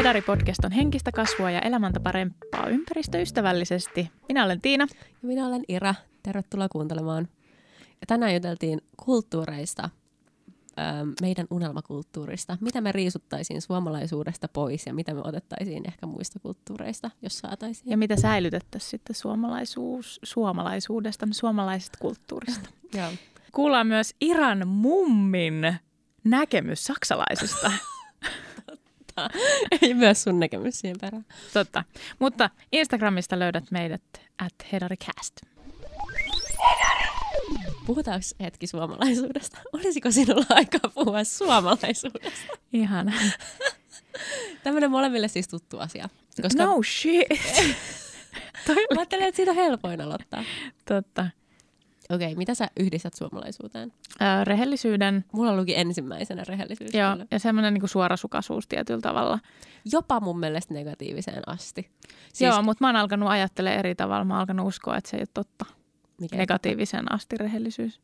Hedari-podcast on henkistä kasvua ja elämäntä parempaa ympäristöystävällisesti. Minä olen Tiina. Ja minä olen Ira. Tervetuloa kuuntelemaan. Ja tänään juteltiin kulttuureista, meidän unelmakulttuurista. Mitä me riisuttaisiin suomalaisuudesta pois ja mitä me otettaisiin ehkä muista kulttuureista, jos saataisiin. Ja mitä säilytettäisiin sitten suomalaisuus, suomalaisuudesta, suomalaisesta kulttuurista. Joo. Kuullaan myös Iran mummin näkemys saksalaisista. Ja myös sun näkemys siihen perään. Totta. Mutta Instagramista löydät meidät at hedaricast. Puhutaanko hetki suomalaisuudesta? Olisiko sinulla aikaa puhua suomalaisuudesta? Ihan. Tämmöinen molemmille siis tuttu asia. Koska... No shit. Mä ajattelen, että siitä on helpoin aloittaa. Totta. Okei, okay, mitä sä yhdistät suomalaisuuteen? Öö, rehellisyyden. Mulla luki ensimmäisenä rehellisyys. Joo, kyllä. ja semmoinen niin suorasukaisuus tietyllä tavalla. Jopa mun mielestä negatiiviseen asti. Siis... Joo, mutta mä oon alkanut ajattelemaan eri tavalla. Mä oon alkanut uskoa, että se ei ole totta. Mikä negatiivisen totta? asti rehellisyys.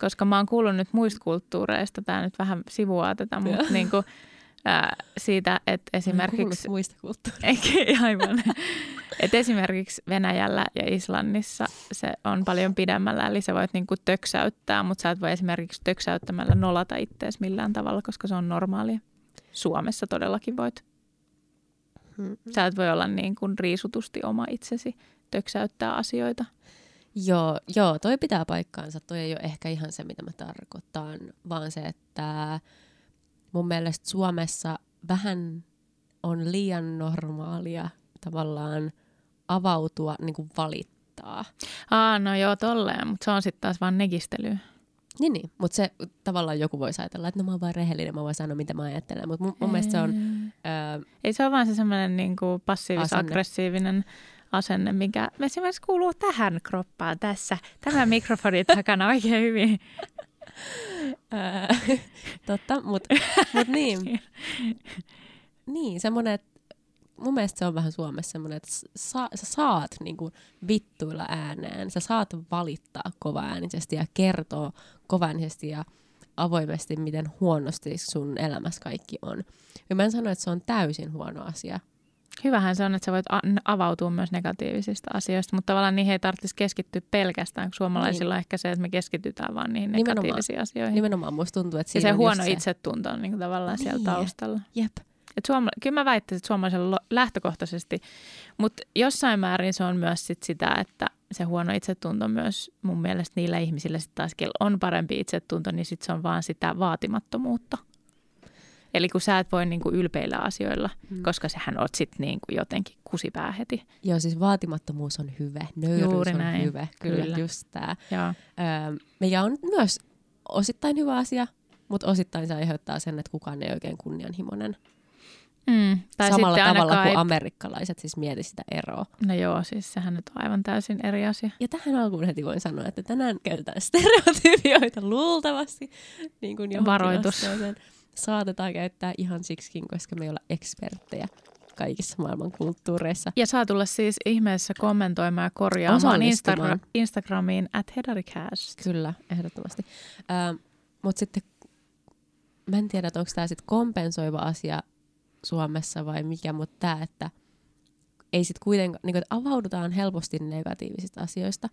Koska mä oon kuullut nyt muista kulttuureista, tämä nyt vähän sivuaa tätä, mutta niin kuin, ää, siitä, että esimerkiksi... muista kulttuureista. Aivan. Et esimerkiksi Venäjällä ja Islannissa se on paljon pidemmällä, eli sä voit niinku töksäyttää, mutta sä et voi esimerkiksi töksäyttämällä nolata ittees millään tavalla, koska se on normaalia. Suomessa todellakin voit. Sä et voi olla niin kuin riisutusti oma itsesi, töksäyttää asioita. Joo, joo, toi pitää paikkaansa. Toi ei ole ehkä ihan se, mitä mä tarkoitan, vaan se, että mun mielestä Suomessa vähän on liian normaalia tavallaan avautua, niin kuin valittaa. Aa, no joo, tolleen, mutta se on sitten taas vaan negistelyä. Niin, niin. mutta se tavallaan joku voi ajatella, että no mä oon vaan rehellinen, mä voin sanoa mitä mä ajattelen, mutta mun, mun mielestä se on... Öö, Ei se ole vaan se semmoinen niin passiivis-aggressiivinen asenne, mikä esimerkiksi kuuluu tähän kroppaan tässä. Tämä mikrofoni takana oikein hyvin. Totta, mutta mut niin. niin, semmoinen, että mun mielestä se on vähän Suomessa semmoinen, että sa, sä saat niin kuin, vittuilla ääneen, sä saat valittaa kovaäänisesti ja kertoa kovaäänisesti ja avoimesti, miten huonosti sun elämässä kaikki on. Ja mä en sano, että se on täysin huono asia. Hyvähän se on, että sä voit avautua myös negatiivisista asioista, mutta tavallaan niihin ei tarvitsisi keskittyä pelkästään, kun suomalaisilla niin. on ehkä se, että me keskitytään vaan niihin negatiivisiin nimenomaan, asioihin. Nimenomaan musta tuntuu, että Ja se huono se... itsetunto on niin kuin tavallaan niin. siellä taustalla. Jep. Et suoma- kyllä mä väittäisin, että suomalaisella lähtökohtaisesti, mutta jossain määrin se on myös sit sitä, että se huono itsetunto myös mun mielestä niillä ihmisillä sitten taas, on parempi itsetunto, niin sit se on vaan sitä vaatimattomuutta. Eli kun sä et voi niinku ylpeillä asioilla, mm. koska sähän oot sitten niinku jotenkin kusipää heti. Joo, siis vaatimattomuus on hyvä, nöyryys Juuri on näin. hyvä, kyllä, kyllä. just tämä. Öö, on myös osittain hyvä asia, mutta osittain se aiheuttaa sen, että kukaan ei oikein kunnianhimoinen. Mm, tai Samalla tavalla kuin ei... amerikkalaiset siis mieti sitä eroa. No joo, siis sehän nyt on aivan täysin eri asia. Ja tähän alkuun heti voin sanoa, että tänään käytetään stereotypioita luultavasti. Niin kuin Varoitus. Saatetaan käyttää ihan siksikin, koska me ei olla eksperttejä kaikissa maailman kulttuureissa. Ja saa tulla siis ihmeessä kommentoimaan ja korjaamaan Instagram, Instagramiin at Hedaricast. Kyllä, ehdottomasti. Uh, Mutta sitten mä en tiedä, onko tämä sitten kompensoiva asia Suomessa vai mikä, mutta tämä, että ei sitten kuitenkaan, niin kuin, että avaudutaan helposti negatiivisista asioista,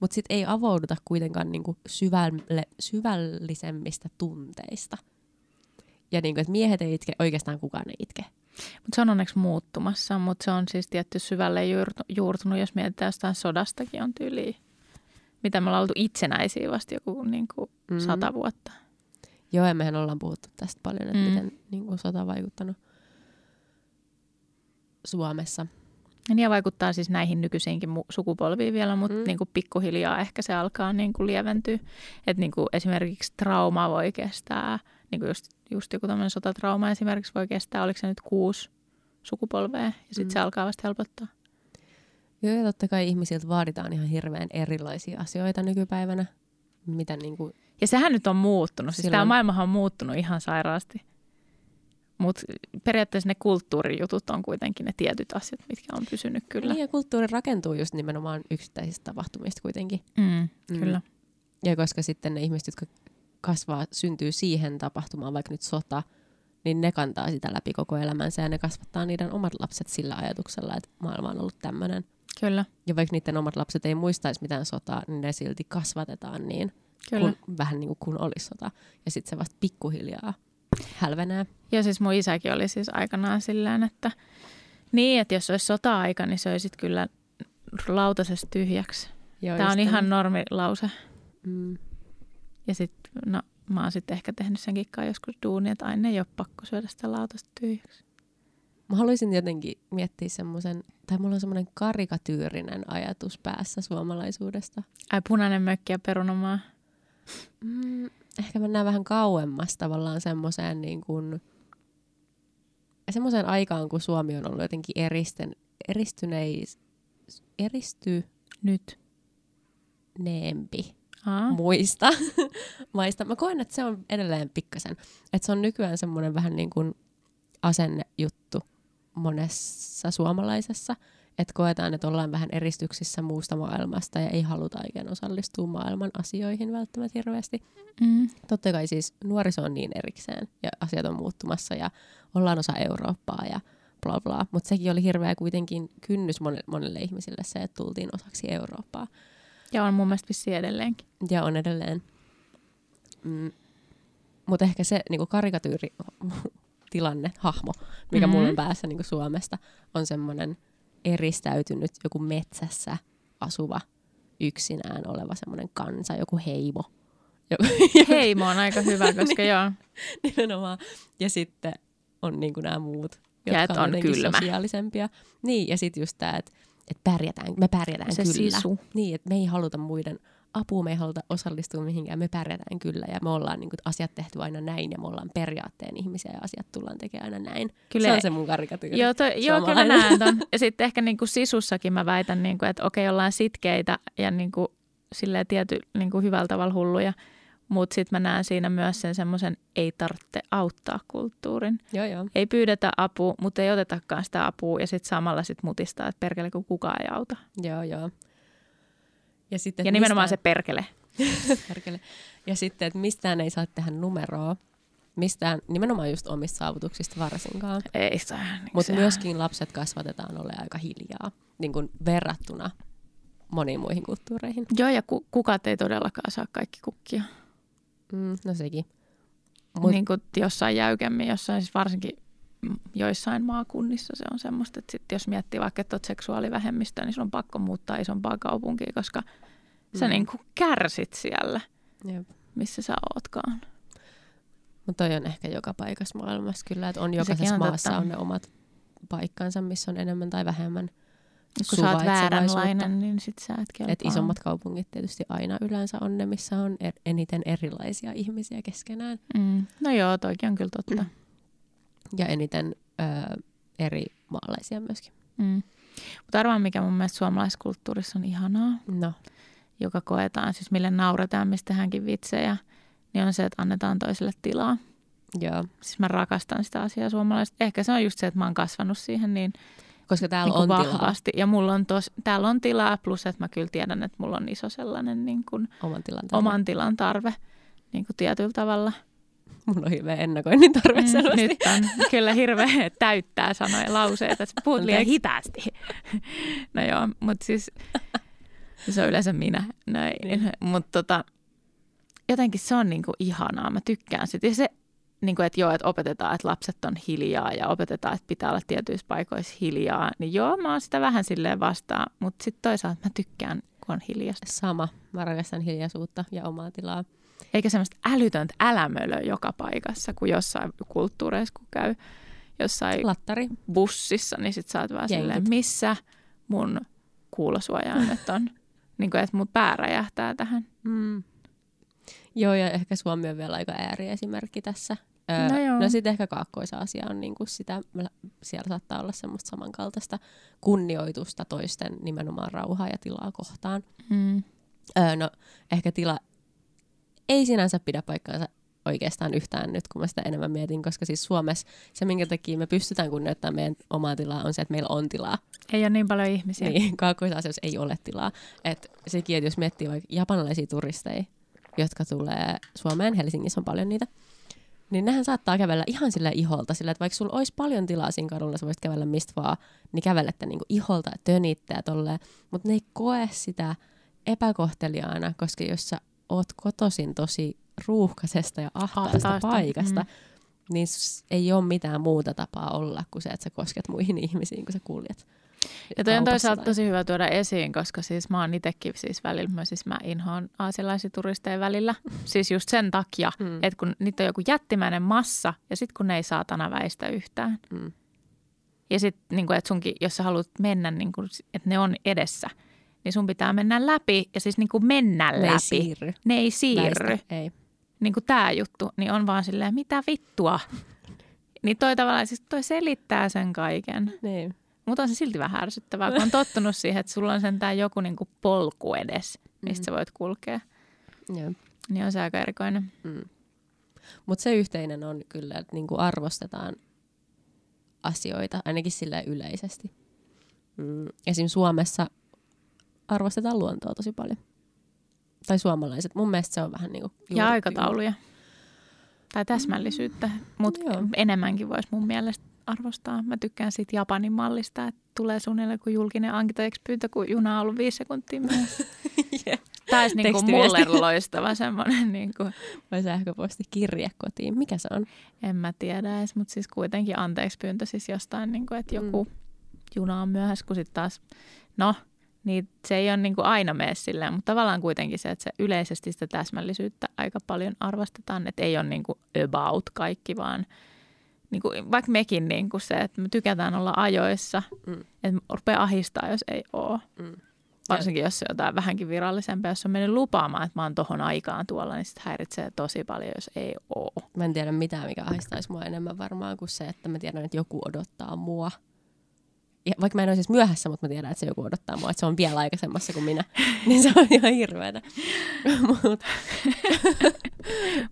mutta sitten ei avauduta kuitenkaan niin kuin syvälle, syvällisemmistä tunteista. Ja niin kuin, että miehet ei itke, oikeastaan kukaan ei itke. Mutta se on onneksi muuttumassa, mutta se on siis tietty syvälle juurtunut, jos mietitään jostain sodastakin on tyyliä. Mitä me ollaan oltu itsenäisiä vasta joku niin kuin mm. sata vuotta. Joo, ja mehän ollaan puhuttu tästä paljon, että mm. miten niin kuin sota on vaikuttanut Suomessa. Ja niin vaikuttaa siis näihin nykyisiinkin sukupolviin vielä, mutta mm. niin kuin pikkuhiljaa ehkä se alkaa niin kuin lieventyä. Että niin kuin esimerkiksi trauma voi kestää, niin kuin just, just joku tämmöinen sotatrauma esimerkiksi voi kestää, oliko se nyt kuusi sukupolvea, ja sitten mm. se alkaa vasta helpottaa. Joo, ja totta kai ihmisiltä vaaditaan ihan hirveän erilaisia asioita nykypäivänä. Mitä niin kuin ja sehän nyt on muuttunut. Siis tämä maailmahan on muuttunut ihan sairaasti. Mutta periaatteessa ne kulttuurijutut on kuitenkin ne tietyt asiat, mitkä on pysynyt kyllä. Niin ja kulttuuri rakentuu just nimenomaan yksittäisistä tapahtumista kuitenkin. Mm, mm. Kyllä. Ja koska sitten ne ihmiset, jotka kasvaa, syntyy siihen tapahtumaan, vaikka nyt sota, niin ne kantaa sitä läpi koko elämänsä ja ne kasvattaa niiden omat lapset sillä ajatuksella, että maailma on ollut tämmöinen. Kyllä. Ja vaikka niiden omat lapset ei muistaisi mitään sotaa, niin ne silti kasvatetaan niin, Kyllä. kun, vähän niin kuin kun olisi sota. Ja sitten se vasta pikkuhiljaa hälvenee. Ja siis mun isäkin oli siis aikanaan silleen, että niin, että jos olisi sota-aika, niin söisit kyllä lautasesta tyhjäksi. Joo, Tämä on ihan normilause. Mm. Ja sitten, no mä oon sitten ehkä tehnyt senkin kai joskus duuni, että aina ei ole pakko syödä sitä lautasta tyhjäksi. Mä haluaisin jotenkin miettiä semmoisen, tai mulla on semmoinen karikatyyrinen ajatus päässä suomalaisuudesta. Ai punainen mökki ja perunamaa. Mm, ehkä mennään vähän kauemmas tavallaan semmoiseen niin kuin, semmoiseen aikaan, kun Suomi on ollut jotenkin eristen, eristyneis, eristyneempi Nyt. Aa, muista maista. Mä koen, että se on edelleen pikkasen. Että se on nykyään semmoinen vähän niin kuin asennejuttu monessa suomalaisessa. Että koetaan, että ollaan vähän eristyksissä muusta maailmasta ja ei haluta oikein osallistua maailman asioihin välttämättä hirveästi. mm, Totta kai siis nuoriso on niin erikseen ja asiat on muuttumassa ja ollaan osa Eurooppaa ja bla bla. Mutta sekin oli hirveä kuitenkin kynnys monelle, monelle ihmisille se, että tultiin osaksi Eurooppaa. Ja on mun mielestä vissiin edelleenkin. Ja on edelleen. Mm. Mutta ehkä se niinku karikatyyri tilanne, hahmo, mikä mm-hmm. mulla on päässä niinku Suomesta, on semmoinen eristäytynyt joku metsässä asuva, yksinään oleva semmoinen kansa, joku heimo. Heimo on aika hyvä, koska joo. nimenomaan. Ja sitten on niinku nämä muut, Ja jotka et on, on kylmä. sosiaalisempia. Niin, ja sitten just tämä, että et pärjätään, me pärjätään Se kyllä. sisu. Niin, että me ei haluta muiden apua, me ei haluta osallistua mihinkään, me pärjätään kyllä. Ja me ollaan niin kuin, asiat tehty aina näin ja me ollaan periaatteen ihmisiä ja asiat tullaan tekemään aina näin. Kyllä- se on se mun karikatyyri. Joo, to, joo kyllä näen ton. Ja sitten ehkä niinku sisussakin mä väitän, niinku, että okei, ollaan sitkeitä ja niinku, silleen tiety niinku hyvällä tavalla hulluja. Mutta sitten mä näen siinä myös sen semmoisen ei tarvitse auttaa kulttuurin. Joo, joo. Ei pyydetä apua, mutta ei otetakaan sitä apua ja sitten samalla sit mutistaa, että perkele kun kukaan ei auta. joo, joo. Ja, sitten, Ja nimenomaan se mistään, perkele. perkele. Ja sitten, että mistään ei saa tehdä numeroa. Mistään, nimenomaan just omista saavutuksista varsinkaan. Ei se, niin Mutta se- myöskin lapset kasvatetaan ole aika hiljaa, niin kuin verrattuna moniin muihin kulttuureihin. Joo, ja ku, kukat ei todellakaan saa kaikki kukkia. Mm, no sekin. Mut- niin kuin jossain jäykemmin, jossain siis varsinkin joissain maakunnissa se on semmoista, että sit jos miettii vaikka, että olet seksuaalivähemmistö, niin sun on pakko muuttaa isompaa kaupunkia, koska sä Mm. niin kuin kärsit siellä, Jep. missä sä ootkaan. Mutta toi on ehkä joka paikassa maailmassa kyllä, että on jokaisessa on maassa totta. on ne omat paikkansa, missä on enemmän tai vähemmän Kun sä oot vääränlainen, niin sit sä et kelpaa. Et isommat kaupungit tietysti aina yleensä on ne, missä on er- eniten erilaisia ihmisiä keskenään Mm. No joo, toikin on kyllä totta. ja eniten öö, eri maalaisia myöskin. Mm. Mutta arvaan, mikä mun mielestä suomalaiskulttuurissa on ihanaa, No, joka koetaan, siis mille nauretaan, mistä tehdäänkin vitsejä, niin on se, että annetaan toiselle tilaa. joo. Siis mä rakastan sitä asiaa suomalaista. Ehkä se on just se, että mä oon kasvanut siihen niin, Koska täällä niin on tilaa vahvasti. Ja mulla on tos, täällä on tilaa, plus että mä kyllä tiedän, että mulla on iso sellainen niin kuin oman tilanteen. oman tilan tarve niin kuin tietyllä tavalla. Mulla on hirveä ennakoinnin tarve mm, selvästi. nyt on kyllä hirveä täyttää sanoja lauseita. Sä puhut liian hitaasti. No joo, mutta siis se on yleensä minä. Näin. Niin. Mutta tota, jotenkin se on niinku ihanaa. Mä tykkään sitä. Ja se, niinku, että joo, että opetetaan, että lapset on hiljaa ja opetetaan, että pitää olla tietyissä paikoissa hiljaa. Niin joo, mä oon sitä vähän silleen vastaan. Mutta sitten toisaalta mä tykkään, kun on hiljasta. Sama. Mä rakastan hiljaisuutta ja omaa tilaa. Eikä semmoista älytöntä älämölöä joka paikassa, kuin jossain kulttuureissa, kun käy jossain Lattari. bussissa, niin sit sä oot vaan Jenkit. silleen, missä mun kuulosuojaimet on. niin kuin, että mun pää räjähtää tähän. Mm. Joo, ja ehkä Suomi on vielä aika ääriesimerkki tässä. Öö, No no sitten ehkä Kaakkois-Aasia on niinku sitä, siellä saattaa olla semmoista samankaltaista kunnioitusta toisten nimenomaan rauhaa ja tilaa kohtaan. Mm. Öö, no ehkä tila ei sinänsä pidä paikkaansa oikeastaan yhtään nyt, kun mä sitä enemmän mietin, koska siis Suomessa se, minkä takia me pystytään kunnioittamaan meidän omaa tilaa, on se, että meillä on tilaa. Ei ole niin paljon ihmisiä. Niin, kaakkois ei ole tilaa. Et sekin, että jos miettii vaikka japanilaisia turisteja, jotka tulee Suomeen, Helsingissä on paljon niitä, niin nehän saattaa kävellä ihan sillä iholta, sillä että vaikka sulla olisi paljon tilaa siinä kadulla, sä voisit kävellä mistä vaan, niin kävelette niinku iholta ja tönitte ja tolleen, mutta ne ei koe sitä epäkohteliaana, koska jos sä oot kotosin tosi ruuhkaisesta ja ahtaasta, Ahtaasta, paikasta, mm. niin ei ole mitään muuta tapaa olla kuin se, että sä kosket muihin ihmisiin, kun sä kuljet. Ja toi on toisaalta tosi hyvä tuoda esiin, koska siis mä oon itsekin siis välillä, mä, siis mä inhoan aasialaisia turisteja välillä. Siis just sen takia, Mm. että kun niitä on joku jättimäinen massa ja sitten kun ne ei saatana väistä yhtään. Mm. Ja sitten, niin että sunkin, jos sä haluat mennä, niin kuin, että ne on edessä, niin sun pitää mennä läpi ja siis niin kuin mennä Ne ei läpi. siirry. Ne ei siirry. Väistä. Ei. Niin kuin tämä juttu, niin on vaan silleen, mitä vittua. Niin toi tavallaan, siis toi selittää sen kaiken. Niin. Mutta on se silti vähän ärsyttävää, kun on tottunut siihen, että sulla on sentään joku niinku polku edes, mistä Mm. sä voit kulkea. Joo. Niin on se aika erikoinen. Mm. Mutta se yhteinen on kyllä, että niinku arvostetaan asioita, ainakin sillä yleisesti. Mm. Esim. Suomessa arvostetaan luontoa tosi paljon. Tai suomalaiset. Mun mielestä se on vähän niin kuin... Ja aikatauluja. Tai täsmällisyyttä, mutta enemmänkin voisi mun mielestä arvostaa. Mä tykkään siitä Japanin mallista, että tulee suunnilleen kuin julkinen anteeksi pyyntö, kun juna on ollut viisi sekuntia yeah. Tämä olisi niinku Tekstiviesti. mulle loistava semmoinen, niinku, Vai sähköposti kirje kotiin. Mikä se on? en mä tiedä edes, mutta siis kuitenkin anteeksi pyyntö siis jostain, niinku, että joku juna on myöhässä, kun sitten taas, no, niin se ei ole niin kuin aina mene silleen, mutta tavallaan kuitenkin se, että se yleisesti sitä täsmällisyyttä aika paljon arvostetaan, että ei ole niin kuin about kaikki, vaan niin kuin, vaikka mekin niin kuin se, että me tykätään olla ajoissa, Mm. että rupeaa ahistaa, jos ei ole. Mm. Varsinkin jos se on jotain vähänkin virallisempaa, jos on mennyt lupaamaan, että mä oon tohon aikaan tuolla, niin sitten häiritsee tosi paljon, jos ei ole. Mä en tiedä mitään, mikä ahdistaisi mua enemmän varmaan kuin se, että mä tiedän, että joku odottaa mua. Ja vaikka mä en ole siis myöhässä, mutta mä tiedän, että se joku odottaa mua, että se on vielä aikaisemmassa kuin minä. niin se on ihan hirveetä. Mut,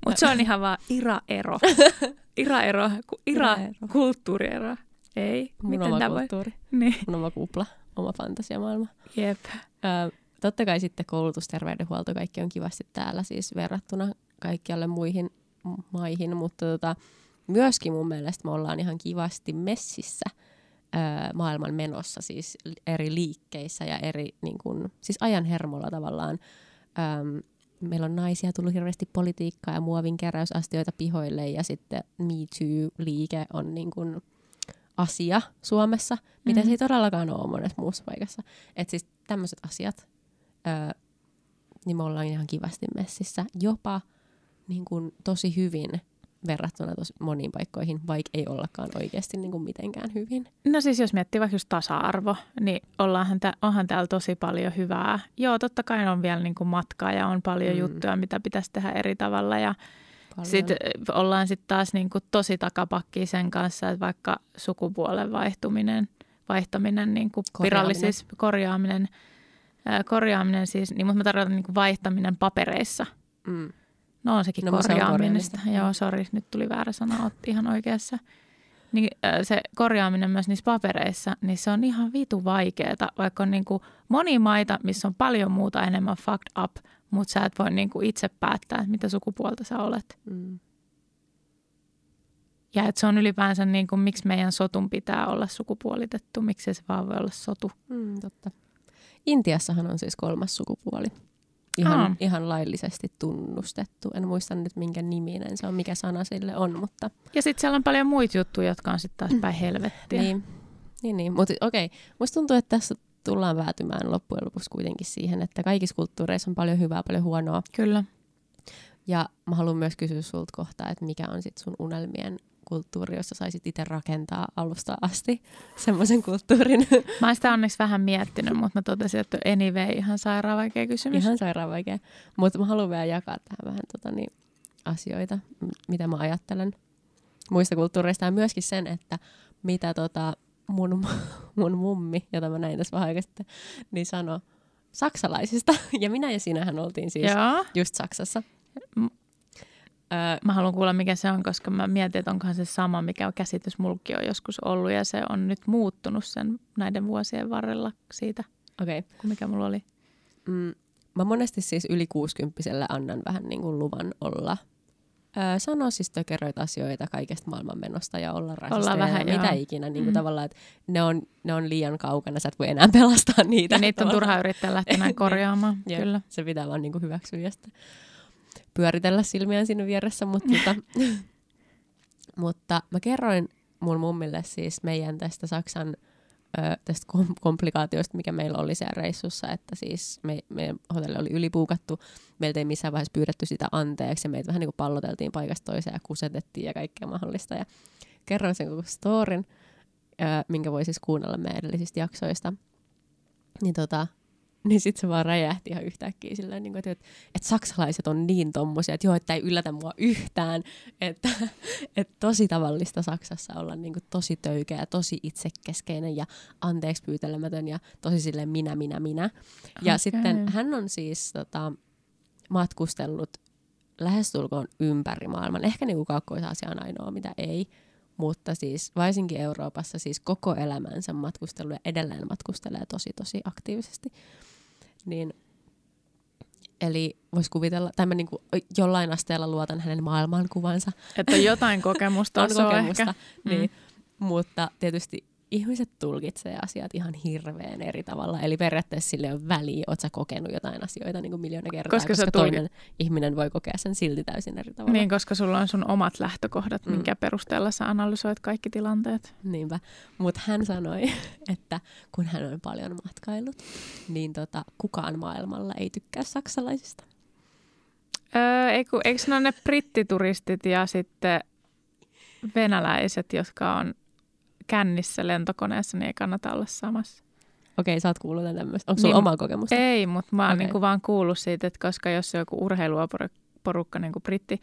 Mutta se on ihan vaan ira-ero. Ira-ero, ku- Ira-ero. ira-kulttuuriero. Ei, mun miten oma tämä voi? kulttuuri, Niin, mun oma kupla, oma fantasiamaailma. jep. Ö, totta kai sitten koulutus, terveydenhuolto, kaikki on kivasti täällä siis verrattuna kaikkialle muihin maihin, mutta tota, myöskin mun mielestä me ollaan ihan kivasti messissä ö, maailman menossa, siis eri liikkeissä ja eri niin kun, siis ajan hermolla tavallaan. Öm, meillä on naisia tullut hirveästi politiikkaa ja muovin keräysastioita pihoille ja sitten Me Too-liike on niin kun asia Suomessa, mitä Mhm. se ei todellakaan ole monessa muussa paikassa. Että siis tämmöiset asiat, öö, niin me ollaan ihan kivasti messissä. Jopa niin kun, tosi hyvin verrattuna tosi moniin paikkoihin, vaikka ei ollakaan oikeasti niin kuin mitenkään hyvin. No siis jos miettii vaikka just tasa-arvo, niin ollaanhan tä, onhan täällä tosi paljon hyvää. Joo, totta kai on vielä niin kuin matkaa ja on paljon Mm. juttuja, mitä pitäisi tehdä eri tavalla. Ja sitten ollaan sitten taas niin kuin tosi takapakki sen kanssa, että vaikka sukupuolen vaihtuminen, vaihtaminen, niin kuin Korjaaminen. virallisissa korjaaminen, korjaaminen siis, niin, mutta mä tarkoitan niin kuin vaihtaminen papereissa. Mm. No on sekin No, mutta se on korjaaminen. Joo, sori, nyt tuli väärä sana, oot ihan oikeassa. Niin, äh, se korjaaminen myös niissä papereissa, niin se on ihan vitu vaikeeta, vaikka on niin kuin moni maita, missä on paljon muuta enemmän fucked up, mutta sä et voi niin kuin itse päättää, mitä sukupuolta sä olet. Mm. Ja että se on ylipäänsä niin kuin, miksi meidän sotun pitää olla sukupuolitettu, miksi se vaan voi olla sotu. Mm, totta. Intiassahan on siis kolmas sukupuoli. Ihan, Aa. ihan laillisesti tunnustettu. En muista nyt minkä niminen se on, mikä sana sille on, mutta Ja sitten siellä on paljon muita juttuja, jotka on sitten taas päin helvettiä. niin. Niin, niin. Mutta okei, okay. musta tuntuu, että tässä tullaan päätymään loppujen lopuksi kuitenkin siihen, että kaikissa kulttuureissa on paljon hyvää, paljon huonoa. Kyllä. Ja mä haluan myös kysyä sulta kohtaa, että mikä on sit sun unelmien kulttuuri, jossa saisit itse rakentaa alusta asti semmoisen kulttuurin. Mä oon sitä onneksi vähän miettinyt, mutta mä totesin, että anyway, ihan sairaan vaikea kysymys. Ihan sairaan vaikea. Mutta mä haluan vielä jakaa tähän vähän tota, niin, asioita, mitä mä ajattelen muista kulttuureista. Ja myöskin sen, että mitä tota, mun, mun mummi, jota mä näin tässä vähän sitten, niin sanoi saksalaisista. Ja minä ja sinähän oltiin siis Joo. just Saksassa. Öö, Mä haluan kuulla, mikä se on, koska mä mietin, että onkohan se sama, mikä on käsitys mulki on joskus ollut. Ja se on nyt muuttunut sen näiden vuosien varrella siitä, Okei. Okay. kuin mikä mulla oli. Mm, mä monesti siis yli 60 annan vähän niin kuin luvan olla ö, sanoa siis tökeröitä asioita kaikesta maailmanmenosta ja olla rasista vähän, ja mitä joo. ikinä. Niin kuin Mm. tavallaan, että ne on, ne on liian kaukana, sä et voi enää pelastaa niitä. Ja niitä on Tavallaan. turha yrittää lähteä näin Niin. korjaamaan, kyllä. Se pitää vaan niinku hyväksyä ja sitten pyöritellä silmiään siinä vieressä. Mutta, tota, mutta mä kerroin mun mummille siis meidän tästä Saksan ö, tästä kom- komplikaatiosta, mikä meillä oli siellä reissussa, että siis me, meidän hotelli oli ylipuukattu, meiltä ei missään vaiheessa pyydetty sitä anteeksi ja meitä vähän niin kuin palloteltiin paikasta toiseen ja kusetettiin ja kaikkea mahdollista ja kerroin sen koko storin, ö, minkä voi siis kuunnella meidän edellisistä jaksoista. Niin tota, niin sitten se vaan räjähti ihan yhtäkkiä sillä niin että, että saksalaiset on niin tommosia, että joo, että ei yllätä mua yhtään, että, että tosi tavallista Saksassa olla niin kuin tosi töykeä, tosi itsekeskeinen ja anteeksi pyytelemätön ja tosi silleen minä, minä, minä. Ja Okei. sitten hän on siis tota, matkustellut lähestulkoon ympäri maailman. Ehkä niin Kaakkois-Asia on ainoa, mitä ei. Mutta siis varsinkin Euroopassa siis koko elämänsä matkustellut ja edelleen matkustelee tosi tosi aktiivisesti. Niin, eli voisi kuvitella, tai mä niin kuin jollain asteella luotan hänen maailmankuvansa. Että jotain kokemusta On kokemusta, ehkä. niin, mutta tietysti ihmiset tulkitsee asiat ihan hirveän eri tavalla. Eli periaatteessa sille on väliä, oot sä kokenut jotain asioita niin kuin miljoona kertaa, Koska koska, koska tulkit- toinen ihminen voi kokea sen silti täysin eri tavalla. Niin, koska sulla on sun omat lähtökohdat, Mm. minkä perusteella sä analysoit kaikki tilanteet. Niinpä. Mutta hän sanoi, että kun hän on paljon matkailut, niin tota, kukaan maailmalla ei tykkää saksalaisista. Öö, ei kun, eikö ne ole ne brittituristit ja sitten venäläiset, jotka on kännissä lentokoneessa, niin ei kannata olla samassa. Okei, sä oot kuullut tämmöistä. Onko sulla Niin, omaa kokemusta? Ei, mutta mä oon Okei. niinku vaan kuullut siitä, että koska jos se on joku urheiluporukka, niin kuin britti,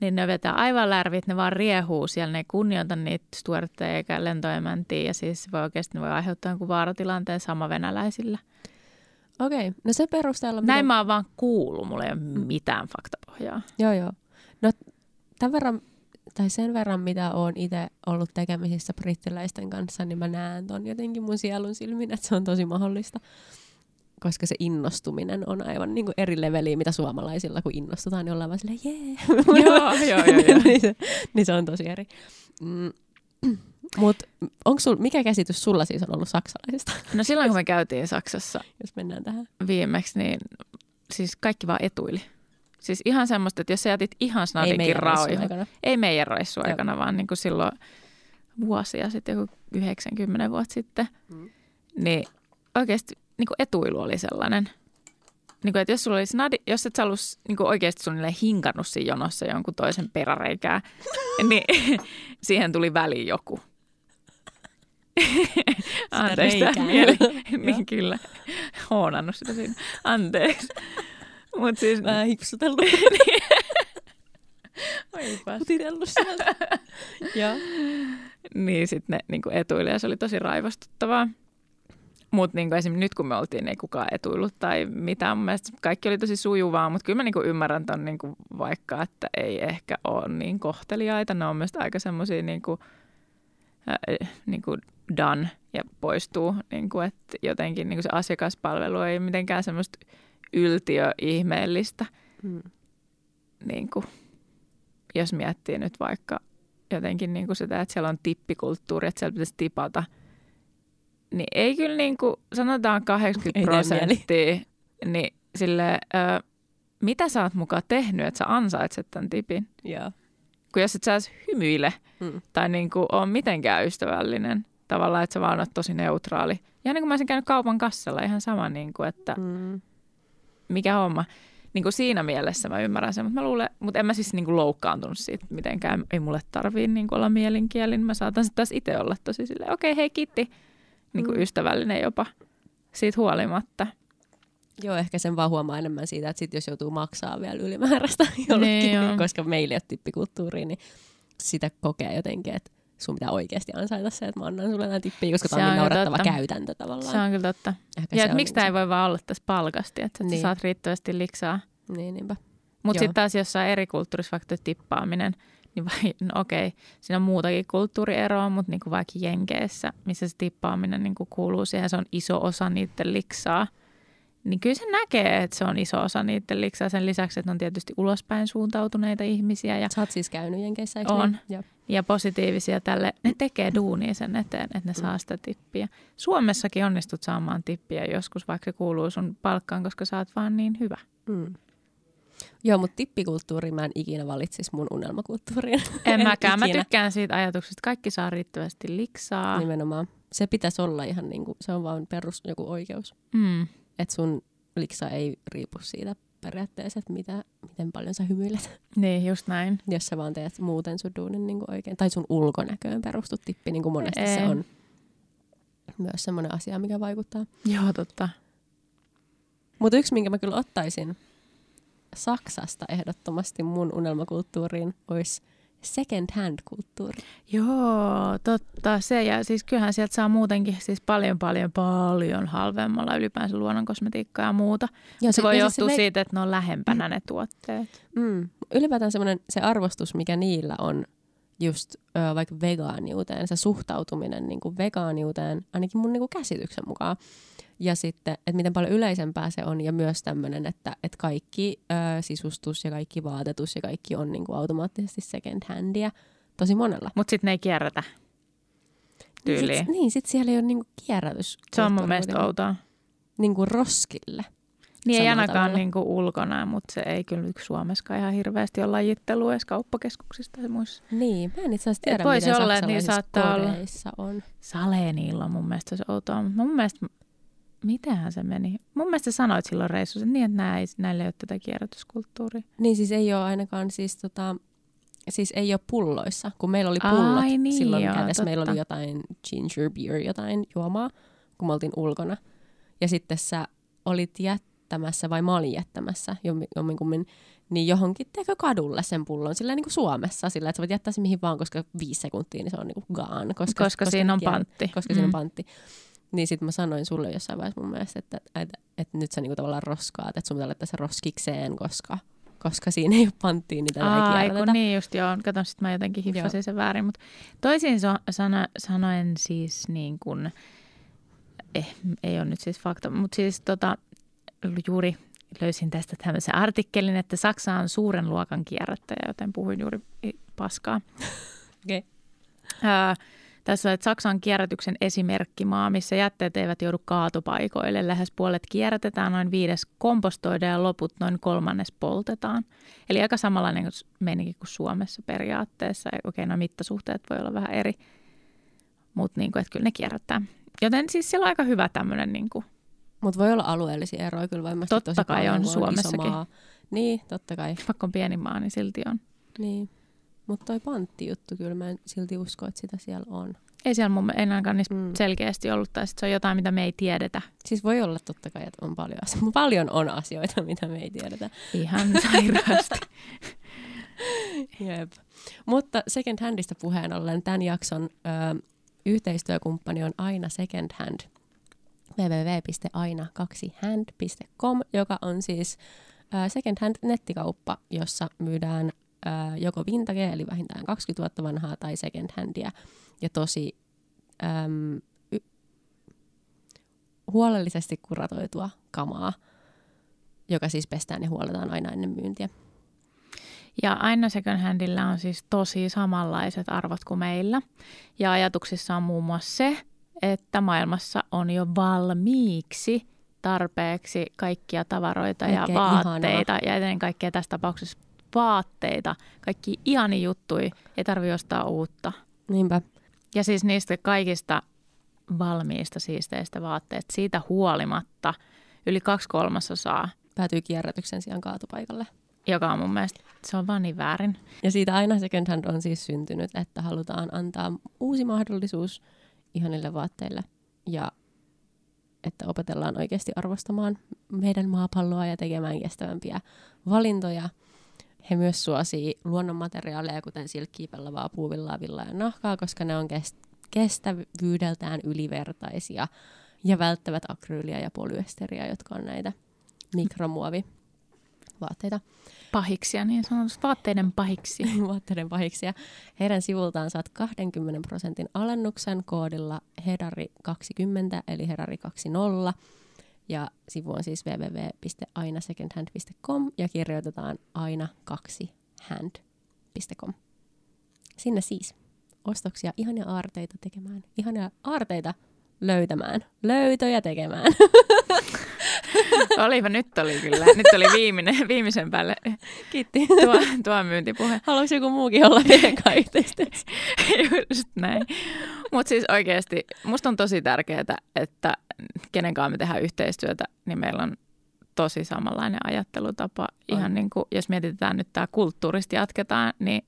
niin ne vetää aivan lärvit, ne vaan riehuu siellä, ne ei kunnioita niitä stuartteja eikä lentoemäntiä ja siis voi oikeasti ne voi aiheuttaa jonkun vaaratilanteen sama venäläisillä. Okei, no se perusteella... Näin miten- mä oon vaan kuullut, mulla ei ole mitään faktapohjaa. Joo, joo. No tämän verran, tai sen verran, mitä oon itse ollut tekemisissä brittiläisten kanssa, niin mä näen ton jotenkin mun sielun silmin, että se on tosi mahdollista. Koska se innostuminen on aivan niin kuin eri leveliä, mitä suomalaisilla, kun innostutaan, niin ollaan vaan silleen, jee. joo, joo, joo, joo. niin, se, niin se on tosi eri. Mm. Mut onko sul, mikä käsitys sulla siis on ollut saksalaisista, No silloin kun me käytiin Saksassa jos mennään tähän? viimeksi, niin siis kaikki vaan etuili. Siis ihan semmoista, että jos sä jätit ihan snatinkin rauhoja. Ei meidän reissu Joo. aikana, vaan niin kuin silloin vuosia sitten, joku 90 vuotta sitten. Mm. Niin oikeasti niin kuin etuilu oli sellainen. Niin kuin, että jos sulla oli snadi, jos et sä ollut niin kuin oikeasti suunnilleen hinkannut siinä jonossa jonkun toisen peräreikää, niin siihen tuli väliin joku. Anteeksi tämä mieli. Niin kyllä. Hoonannut sitä siinä. Anteeksi. Mutta siis... Vähän hipsutellut, Oipas. putitellut sieltä. Joo. Niin sitten ne niin etuili ja se oli tosi raivostuttavaa. Mutta niin esimerkiksi nyt kun me oltiin, niin ei kukaan etuillut tai mitään. Mun mielestä kaikki oli tosi sujuvaa, mutta kyllä mä niin ymmärrän ton niin vaikka, että ei ehkä ole niin kohteliaita. Ne on myös aika semmoisia niin kuin, äh, niin kuin done ja poistuu. Niin kuin, että jotenkin niin kuin se asiakaspalvelu ei mitenkään semmoista yltiöihmeellistä. Mm. Niin kuin, jos miettii nyt vaikka jotenkin niin kuin sitä, että siellä on tippikulttuuri, että siellä pitäisi tipata, niin ei kyllä niin kuin, sanotaan 80 Ei tee prosenttia, niin sille, ö, mitä sä oot mukaan tehnyt, että sä ansaitset tämän tipin? Joo. Kun jos et sä edes hymyile Mm. tai niin kuin ole mitenkään ystävällinen, tavallaan, että sä vaan oot tosi neutraali. Ja niin kuin mä olisin käynyt kaupan kassalla ihan sama, niin kuin, että Mm. Mikä homma. Niin kuin siinä mielessä mä ymmärrän sen, mutta, mä luulen, mutta en mä siis niin kuin loukkaantunut siitä mitenkään. Ei mulle tarvii niin kuin olla mielinkielin. Mä saatan sitten taas itse olla tosi silleen, okei okay, hei kiitti, niin kuin Mm. ystävällinen jopa siitä huolimatta. Joo, ehkä sen vaan huomaa enemmän siitä, että sit jos joutuu maksaa vielä ylimääräistä jollekin, Niin, koska meillä ei ole tippikulttuuria, niin sitä kokee jotenkin, että sun pitää oikeasti ansaita se, että mä annan sulle nämä tippiä, koska tämä on niin kyllä naurettava totta. käytäntö tavallaan. Se on kyllä totta. Ehkä Ja että miksi niinku tämä ei voi vaan olla tässä palkasti, että niin. Niin. sä saat riittävästi liksaa. Niin, niinpä. Mutta sitten taas jossain eri kulttuurissa vaikka tippaaminen, niin vai, no okei, siinä on muutakin kulttuurieroa, mutta niin kuin vaikka Jenkeissä, missä se tippaaminen niin kuin kuuluu siihen, se on iso osa niiden liksaa, niin kyllä se näkee, että se on iso osa niiden liksaa. Sen lisäksi, että on tietysti ulospäin suuntautuneita ihmisiä. Ja Sä oot siis käynyt Jenkeissä, eikö On. Niin? Ja positiivisia tälle, ne tekee duunia sen eteen, että ne saa sitä tippiä. Suomessakin onnistut saamaan tippiä joskus, vaikka se kuuluu sun palkkaan, koska sä oot vaan niin hyvä. Mm. Joo, mutta tippikulttuuri mä en ikinä valitsisi mun unelmakulttuuriin. En mäkään. Mä tykkään siitä ajatuksesta, että kaikki saa riittävästi liksaa. Nimenomaan. Se pitäisi olla ihan niin kuin, se on vaan perus joku oikeus. Mm. Että sun liksa ei riipu siitä periaatteessa, että mitä, miten paljon sä hymyilet. Niin, just näin. Jos sä vaan teet muuten sun duunin niin kuin oikein. Tai sun ulkonäköön perustu tippi, niin kuin monesti Ei. se on myös semmoinen asia, mikä vaikuttaa. Joo, totta. Mutta yksi, minkä mä kyllä ottaisin Saksasta ehdottomasti mun unelmakulttuuriin, olisi second hand kulttuuri. Joo, totta. Se ja siis kyllähän sieltä saa muutenkin siis paljon, paljon, paljon halvemmalla ylipäänsä luonnonkosmetiikkaa ja muuta. Ja se voi ja johtua me- siitä, että ne on lähempänä ne tuotteet. Mm. Ylipäätään semmoinen se arvostus, mikä niillä on just ö, vaikka vegaaniuteen, se suhtautuminen niin kuin vegaaniuteen, ainakin mun niin kuin käsityksen mukaan. Ja sitten, että miten paljon yleisempää se on ja myös tämmöinen, että, että kaikki ö, sisustus ja kaikki vaatetus ja kaikki on niin kuin automaattisesti second handia tosi monella. Mutta sitten ne ei kierrätä Niin tyyliin. sit, niin, sit siellä ei ole niin kuin kierrätys. Se on mun mielestä outoa. Niin kuin roskille. Niin ei ainakaan tavalla. niinku ulkona, mutta se ei kyllä yksi Suomessakaan ihan hirveästi ole lajittelua edes kauppakeskuksista ja muissa. Niin, mä en itse asiassa tiedä, miten olla, niin saattaa olla. on. Saleenilla on mun mielestä se outoa, mutta mun mielestä, mitähän se meni? Mun mielestä sanoit silloin reissussa, että niin, että nää ei, näillä ei ole tätä kierrätyskulttuuria. Niin siis ei ole ainakaan siis tota, siis ei ole pulloissa, kun meillä oli pullot Ai niin, silloin joo, kädessä. Meillä totta. oli jotain ginger beer, jotain juomaa, kun me oltiin ulkona. Ja sitten sä olit jättämässä, vai mä olin jättämässä jommi- jomminkummin, niin johonkin teekö kadulle sen pullon, sillä niin kuin Suomessa, sillä että sä voit jättää sen mihin vaan, koska viisi sekuntia, niin se on niin kuin gone. Koska, Koska siinä on kier- pantti. Koska siinä on Mm. pantti. Niin sitten mä sanoin sulle jossain vaiheessa mun mielestä, että, että, että, nyt sä niinku tavallaan roskaat, että sun pitää laittaa se roskikseen, koska, koska siinä ei ole panttia, tätä ei Ai, kun niin just joo. Kato, sit mä jotenkin hiffasin sen väärin. Mutta toisin so, sano, sanoen siis niin kuin, eh, ei ole nyt siis fakta, mutta siis tota, juuri löysin tästä tämmöisen artikkelin, että Saksa on suuren luokan kierrättäjä, joten puhuin juuri paskaa. Okei. Ää, tässä on, että Saksa on kierrätyksen esimerkkimaa, missä jätteet eivät joudu kaatopaikoille. Lähes puolet kierrätetään, noin viides kompostoidaan ja loput noin kolmannes poltetaan. Eli aika samanlainen meininki kuin Suomessa periaatteessa. Okei, no mittasuhteet voi olla vähän eri, mutta niin kuin, että kyllä ne kierrättää. Joten siis siellä on aika hyvä tämmöinen, niin kuin, Mutta voi olla alueellisia eroja kyllä varmasti Totta tosi kai paljon, on Suomessakin. Niin, totta kai. vaikka on pieni maa, niin silti on. Niin. Mutta toi panttijuttu kyllä, mä en silti usko, että sitä siellä on. Ei siellä mun ei ainakaan niistä Mm. selkeästi ollut, tai sit se on jotain, mitä me ei tiedetä. Siis voi olla totta kai, että on paljon, asio- paljon on asioita, mitä me ei tiedetä. Ihan sairaasti. Jep. Mutta second handista puheen ollen tämän jakson ö, yhteistyökumppani on aina second hand www.aina2hand.com, joka on siis second hand nettikauppa, jossa myydään joko vintage eli vähintään 20 vuotta vanhaa tai second handia ja tosi äm, y- huolellisesti kuratoitua kamaa, joka siis pestään ja huoletaan aina ennen myyntiä. Ja aina second handillä on siis tosi samanlaiset arvot kuin meillä. Ja ajatuksissa on muun muassa se, että maailmassa on jo valmiiksi tarpeeksi kaikkia tavaroita ja Oikein vaatteita. Ja ennen kaikkea tässä tapauksessa vaatteita. Kaikki ihani juttui, ei tarvitse ostaa uutta. Niinpä. Ja siis niistä kaikista valmiista siisteistä vaatteista siitä huolimatta yli kaksi kolmasosaa, Päätyy kierrätyksen sijaan kaatopaikalle. joka on mun mielestä, se on vaan niin väärin. Ja siitä aina second hand on siis syntynyt, että halutaan antaa uusi mahdollisuus ihanille vaatteille ja että opetellaan oikeasti arvostamaan meidän maapalloa ja tekemään kestävämpiä valintoja. He myös suosii luonnonmateriaaleja, kuten silkkiä, pellavaa, puuvillaa, villaa ja nahkaa, koska ne on kest- kestävyydeltään ylivertaisia ja välttävät akryyliä ja polyesteriä, jotka on näitä mikromuovivaatteita. Pahiksia, niin sanotusti vaatteiden pahiksi. vaatteiden pahiksi. Ja heidän sivultaan saat 20 prosentin alennuksen koodilla Hedari20, eli Hedari20. Ja sivu on siis www.ainasecondhand.com ja kirjoitetaan aina kaksi hand.com. Sinne siis ostoksia, ihania aarteita tekemään, ihania aarteita löytämään, löytöjä tekemään. Olipa, nyt oli kyllä. Nyt oli viimeinen, viimeisen päälle Kiitti. tuo, tuo myyntipuhe. Haluaisi joku muukin olla meidän yhteistyössä? Just näin. Mutta siis oikeasti, musta on tosi tärkeää, että kenenkaan me tehdään yhteistyötä, niin meillä on tosi samanlainen ajattelutapa. Ihan on. niin kuin, jos mietitään nyt tämä kulttuurista jatketaan, niin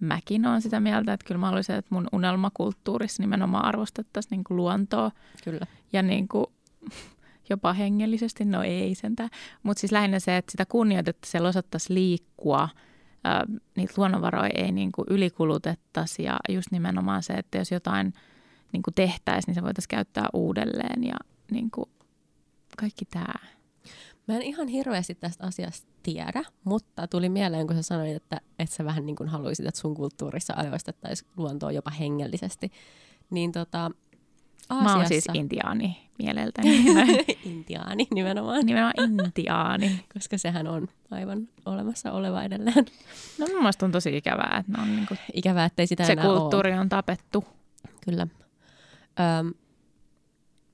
mäkin olen sitä mieltä, että kyllä mä haluaisin, että mun unelmakulttuurissa nimenomaan arvostettaisiin niin kuin luontoa. Kyllä. Ja niin kuin, jopa hengellisesti, no ei sentään. Mutta siis lähinnä se, että sitä kunnioitettaisiin, siellä osattaisiin liikkua, ää, niitä luonnonvaroja ei niin kuin ylikulutettaisi ja just nimenomaan se, että jos jotain niin kuin tehtäisiin, niin se voitaisiin käyttää uudelleen ja niin kuin kaikki tämä. Mä en ihan hirveästi tästä asiasta tiedä, mutta tuli mieleen, kun sä sanoit, että, että sä vähän niin kuin haluaisit, että sun kulttuurissa ajoistettaisiin luontoa jopa hengellisesti. Niin tota, Aasiassa... Mä oon siis intiaani mieleltäni. intiaani nimenomaan. Nimenomaan intiaani. Koska sehän on aivan olemassa oleva edelleen. No mun mielestä on tosi ikävää, että ne on niinku... Ikävää, ettei sitä Se kulttuuri ole. on tapettu. Kyllä. Öm,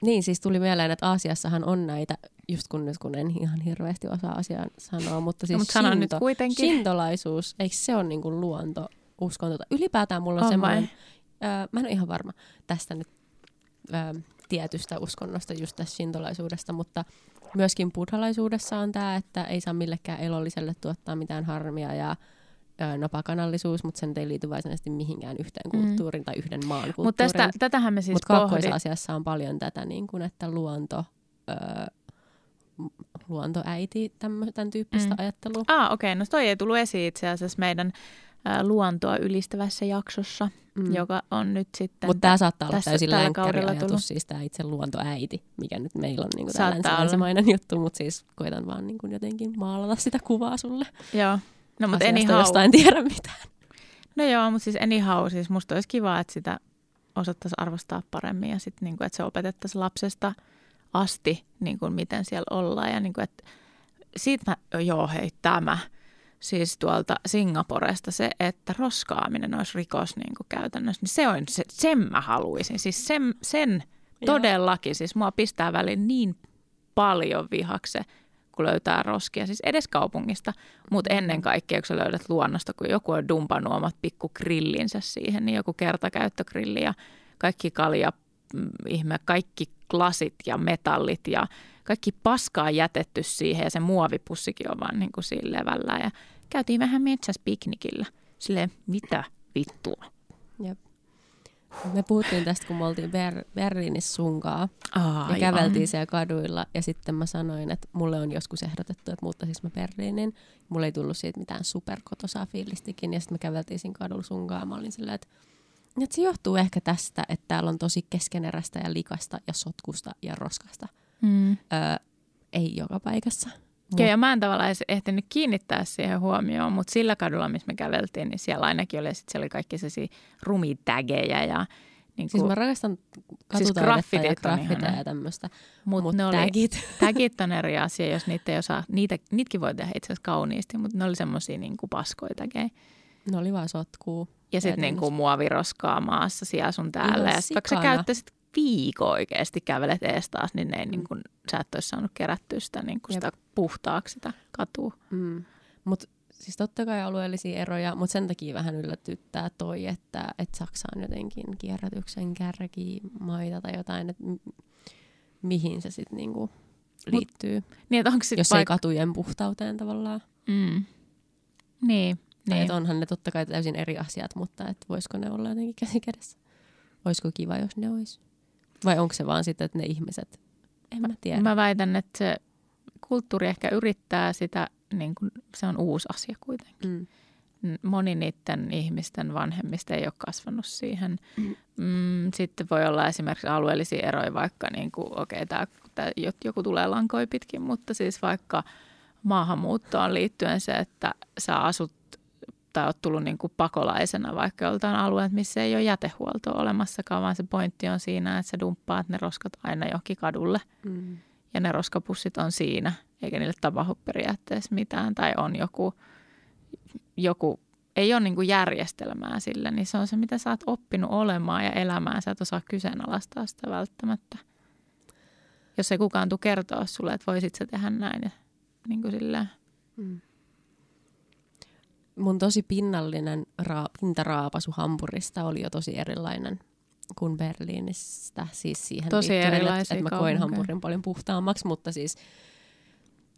niin, siis tuli mieleen, että Aasiassahan on näitä, just kun nyt kun en ihan hirveästi osaa asiaa sanoa, mutta siis no, mutta shinto, nyt kuitenkin. shintolaisuus, eikö se ole niinku luonto, uskonto? Ylipäätään mulla on, on semmoinen, öö, mä en ole ihan varma tästä nyt ö, tietystä uskonnosta, just tässä shintolaisuudesta, mutta myöskin buddhalaisuudessa on tämä, että ei saa millekään elolliselle tuottaa mitään harmia ja nopakanallisuus, mutta sen ei liity varsinaisesti mihinkään yhteen mm. kulttuuriin mm. tai yhden maan kulttuuriin. Mutta tästä, tätähän me siis Mutta kaakkoisasiassa on paljon tätä, niin kuin, että luonto, ö, luontoäiti, tämän tyyppistä mm. ajattelua. Ah, okei. Okay. No toi ei tullut esiin itse asiassa meidän luontoa ylistävässä jaksossa, mm. joka on nyt sitten Mutta tämä saattaa olla täysin länkkäriajatus, siis tämä itse luontoäiti, mikä nyt meillä on niin tällainen juttu, mutta siis koitan vaan niin kuin jotenkin maalata sitä kuvaa sulle. Joo. No, mutta anyhow. en tiedä mitään. No joo, mutta siis anyhow, siis musta olisi kiva, että sitä osattaisiin arvostaa paremmin ja sitten niin kuin, että se opetettaisiin lapsesta asti, niin kuin miten siellä ollaan ja niin kuin, että siitä mä, joo hei, tämä – siis tuolta Singaporesta se, että roskaaminen olisi rikos niin kuin käytännössä, niin se on, se, sen mä haluaisin. Siis sen, sen todellakin, siis mua pistää väliin niin paljon vihakse, kun löytää roskia, siis edes kaupungista, mutta ennen kaikkea, kun sä löydät luonnosta, kun joku on dumpannut omat pikku grillinsä siihen, niin joku kertakäyttögrilli ja kaikki kalja, mm, ihme, kaikki lasit ja metallit ja kaikki paskaa jätetty siihen ja se muovipussikin on vaan niin kuin siinä levällä. Ja käytiin vähän metsässä piknikillä. Silleen, mitä vittua? Jep. Me puhuttiin tästä, kun me oltiin Ber- Berliinissä sunkaa Aivan. ja käveltiin siellä kaduilla. Ja sitten mä sanoin, että mulle on joskus ehdotettu, että muuttaisin mä Berliinin. Mulle ei tullut siitä mitään superkotosaa fiilistikin. Ja sitten me käveltiin siinä kadulla sunkaa. Mä olin silleen, että, että se johtuu ehkä tästä, että täällä on tosi keskeneräistä ja likasta ja sotkusta ja roskasta. Mm. Öö, ei joka paikassa. Okei, ja mä en tavallaan edes ehtinyt kiinnittää siihen huomioon, mutta sillä kadulla, missä me käveltiin, niin siellä ainakin oli, sit siellä oli kaikki sellaisia rumitägejä ja niin kuin, siis mä rakastan katutaidetta siis ja graffiteja ja tämmöistä. Mutta mut ne tagit. Oli, tagit on eri asia, jos niitä ei osaa. Niitä, niitäkin voi tehdä itse asiassa kauniisti, mutta ne oli semmoisia niin paskoja tägejä. Ne oli vaan sotkuu. Ja sitten niin kuin muoviroskaa maassa siellä sun täällä. Ihan ja sitten vaikka sä käyttäisit viikko oikeasti kävelet ees taas, niin, ne, mm. niin kun, sä et olisi saanut kerättyä sitä, niin kun sitä puhtaaksi sitä katua. Mm. Mutta siis totta kai alueellisia eroja, mutta sen takia vähän yllätyttää toi, että, että Saksa on jotenkin kierrätyksen kärkimaita tai jotain, että mihin se sitten niinku liittyy. Mut, niin, että onko sit jos paik- ei katujen puhtauteen tavallaan. Mm. Niin. Tai niin. onhan ne totta kai täysin eri asiat, mutta et voisiko ne olla jotenkin käsi kädessä? Olisiko kiva, jos ne olisi? Vai onko se vaan sitten, että ne ihmiset, en mä tiedä. Mä väitän, että se kulttuuri ehkä yrittää sitä, niin kuin, se on uusi asia kuitenkin. Mm. Moni niiden ihmisten vanhemmista ei ole kasvanut siihen. Mm. Mm, sitten voi olla esimerkiksi alueellisia eroja, vaikka niin kuin, okei, okay, tää, joku tulee lankoi pitkin, mutta siis vaikka maahanmuuttoon liittyen se, että sä asut tai olet tullut niin kuin pakolaisena vaikka joltain alueelta, missä ei ole jätehuoltoa olemassakaan, vaan se pointti on siinä, että sä dumppaat ne roskat aina johonkin kadulle. Mm. ja ne roskapussit on siinä, eikä niille tapahdu periaatteessa mitään, tai on joku, joku ei ole niin kuin järjestelmää sille, niin se on se, mitä sä oot oppinut olemaan ja elämään. Sä et osaa kyseenalaistaa sitä välttämättä. Jos ei kukaan tule kertoa sulle, että voisit sä tehdä näin. Ja niin kuin silleen. Mm. Mun tosi pinnallinen ra- pintaraapasu Hampurista oli jo tosi erilainen kuin Berliinistä. Siis siihen tosi liittyen, että, että mä koin Hampurin paljon puhtaammaksi, mutta siis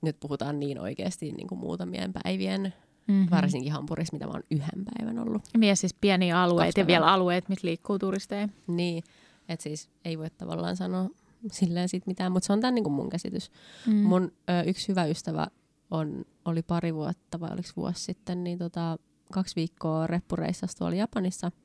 nyt puhutaan niin oikeasti niin kuin muutamien päivien Mm-hmm. Varsinkin Hampurissa, mitä mä oon yhden päivän ollut. Ja siis pieniä alueita ja vielä alueet, missä liikkuu turisteja. Niin, että siis ei voi tavallaan sanoa silleen sit mitään, mutta se on tämän niin kuin mun käsitys. Mm. Mun ö, yksi hyvä ystävä on, oli pari vuotta vai oliko vuosi sitten, niin tota, kaksi viikkoa reppureissassa tuolla Japanissa –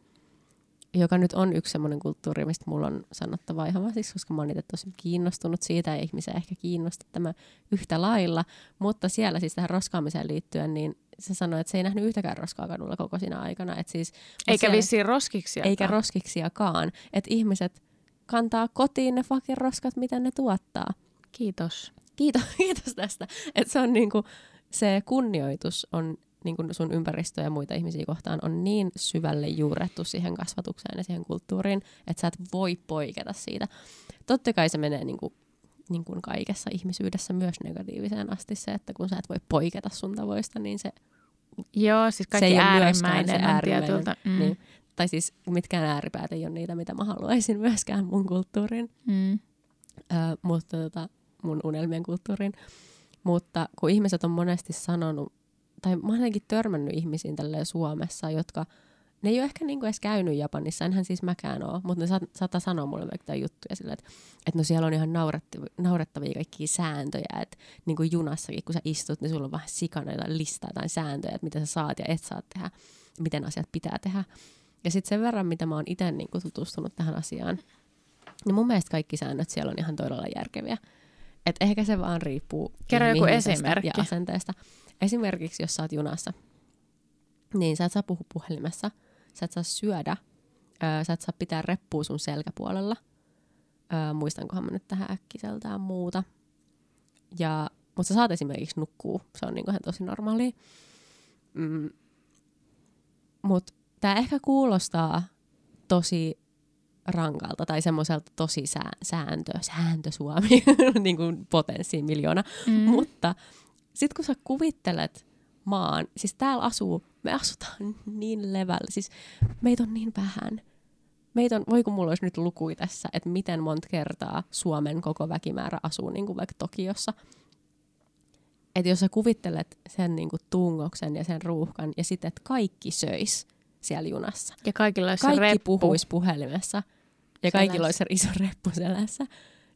joka nyt on yksi semmoinen kulttuuri, mistä mulla on sanottava ihan siksi, koska mä oon itse tosi kiinnostunut siitä ja ihmisiä ehkä kiinnosti tämä yhtä lailla. Mutta siellä siis tähän roskaamiseen liittyen, niin se sanoi, että se ei nähnyt yhtäkään roskaa kadulla koko siinä aikana. Et siis, eikä siellä, vissiin roskiksia. Eikä roskiksiakaan. Että ihmiset kantaa kotiin ne fucking roskat, mitä ne tuottaa. Kiitos. Kiitos, kiitos tästä. Että se on niinku, se kunnioitus on niin kuin sun ympäristö ja muita ihmisiä kohtaan on niin syvälle juurettu siihen kasvatukseen ja siihen kulttuuriin, että sä et voi poiketa siitä. Totta kai se menee niin kuin, niin kuin kaikessa ihmisyydessä myös negatiiviseen asti se, että kun sä et voi poiketa sun tavoista, niin se Joo, siis kaikki se ei äärimmäinen se äärimmäinen. Tietyltä, mm. niin, tai siis mitkään ääripäät ei ole niitä, mitä mä haluaisin myöskään mun kulttuuriin. Mm. Ö, mutta tota, mun unelmien kulttuuriin. Mutta kun ihmiset on monesti sanonut tai mä oon törmännyt ihmisiin tälleen Suomessa, jotka ne ei ole ehkä niinku edes käynyt Japanissa, enhän siis mäkään ole, mutta ne saat, saattaa sanoa mulle vaikka juttuja sillä, että, että no siellä on ihan naurettavia, naurettavia kaikkia sääntöjä, että niin kuin junassakin, kun sä istut, niin sulla on vähän sikana listaa tai sääntöjä, että mitä sä saat ja et saa tehdä, miten asiat pitää tehdä. Ja sitten sen verran, mitä mä oon itse niinku tutustunut tähän asiaan, niin mun mielestä kaikki säännöt siellä on ihan todella järkeviä. Et ehkä se vaan riippuu Kerro joku esimerkki. ja asenteesta. Esimerkiksi jos sä oot junassa, niin sä et saa puhua puhelimessa, sä et saa syödä, öö, sä et saa pitää reppua sun selkäpuolella. Öö, muistankohan mä nyt tähän äkkiseltään muuta. Ja, mutta sä saat esimerkiksi nukkuu, se on niinku ihan tosi normaalia. Mm. Mutta tämä ehkä kuulostaa tosi rankalta tai semmoiselta tosi sää, sääntö, sääntö Suomi, niin kuin potenssiin miljoona. Mm. Mutta sitten kun sä kuvittelet maan, siis täällä asuu, me asutaan niin levällä, siis meitä on niin vähän. Meitä on, voi kun mulla olisi nyt lukui tässä, että miten monta kertaa Suomen koko väkimäärä asuu niin kuin vaikka Tokiossa. Että jos sä kuvittelet sen niin kuin tungoksen ja sen ruuhkan ja sitten, että kaikki söis siellä junassa. Ja kaikilla olisi Kaikki reppu. puhuisi puhelimessa ja kaikilla olisi iso reppu selässä.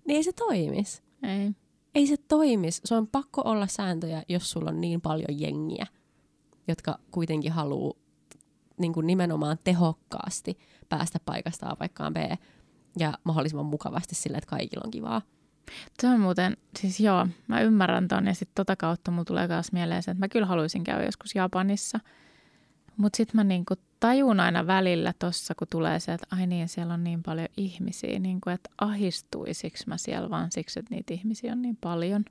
Niin ei se toimisi. Ei ei se toimisi. Se on pakko olla sääntöjä, jos sulla on niin paljon jengiä, jotka kuitenkin haluaa niin kuin nimenomaan tehokkaasti päästä paikasta A paikkaan B ja mahdollisimman mukavasti sillä, että kaikilla on kivaa. Se on muuten, siis joo, mä ymmärrän ton ja sitten tota kautta mulla tulee myös mieleen se, että mä kyllä haluaisin käydä joskus Japanissa – mutta sitten mä niinku tajun aina välillä tossa, kun tulee se, että ai niin, siellä on niin paljon ihmisiä, niinku, että ahistuisiko mä siellä vaan siksi, että niitä ihmisiä on niin paljon.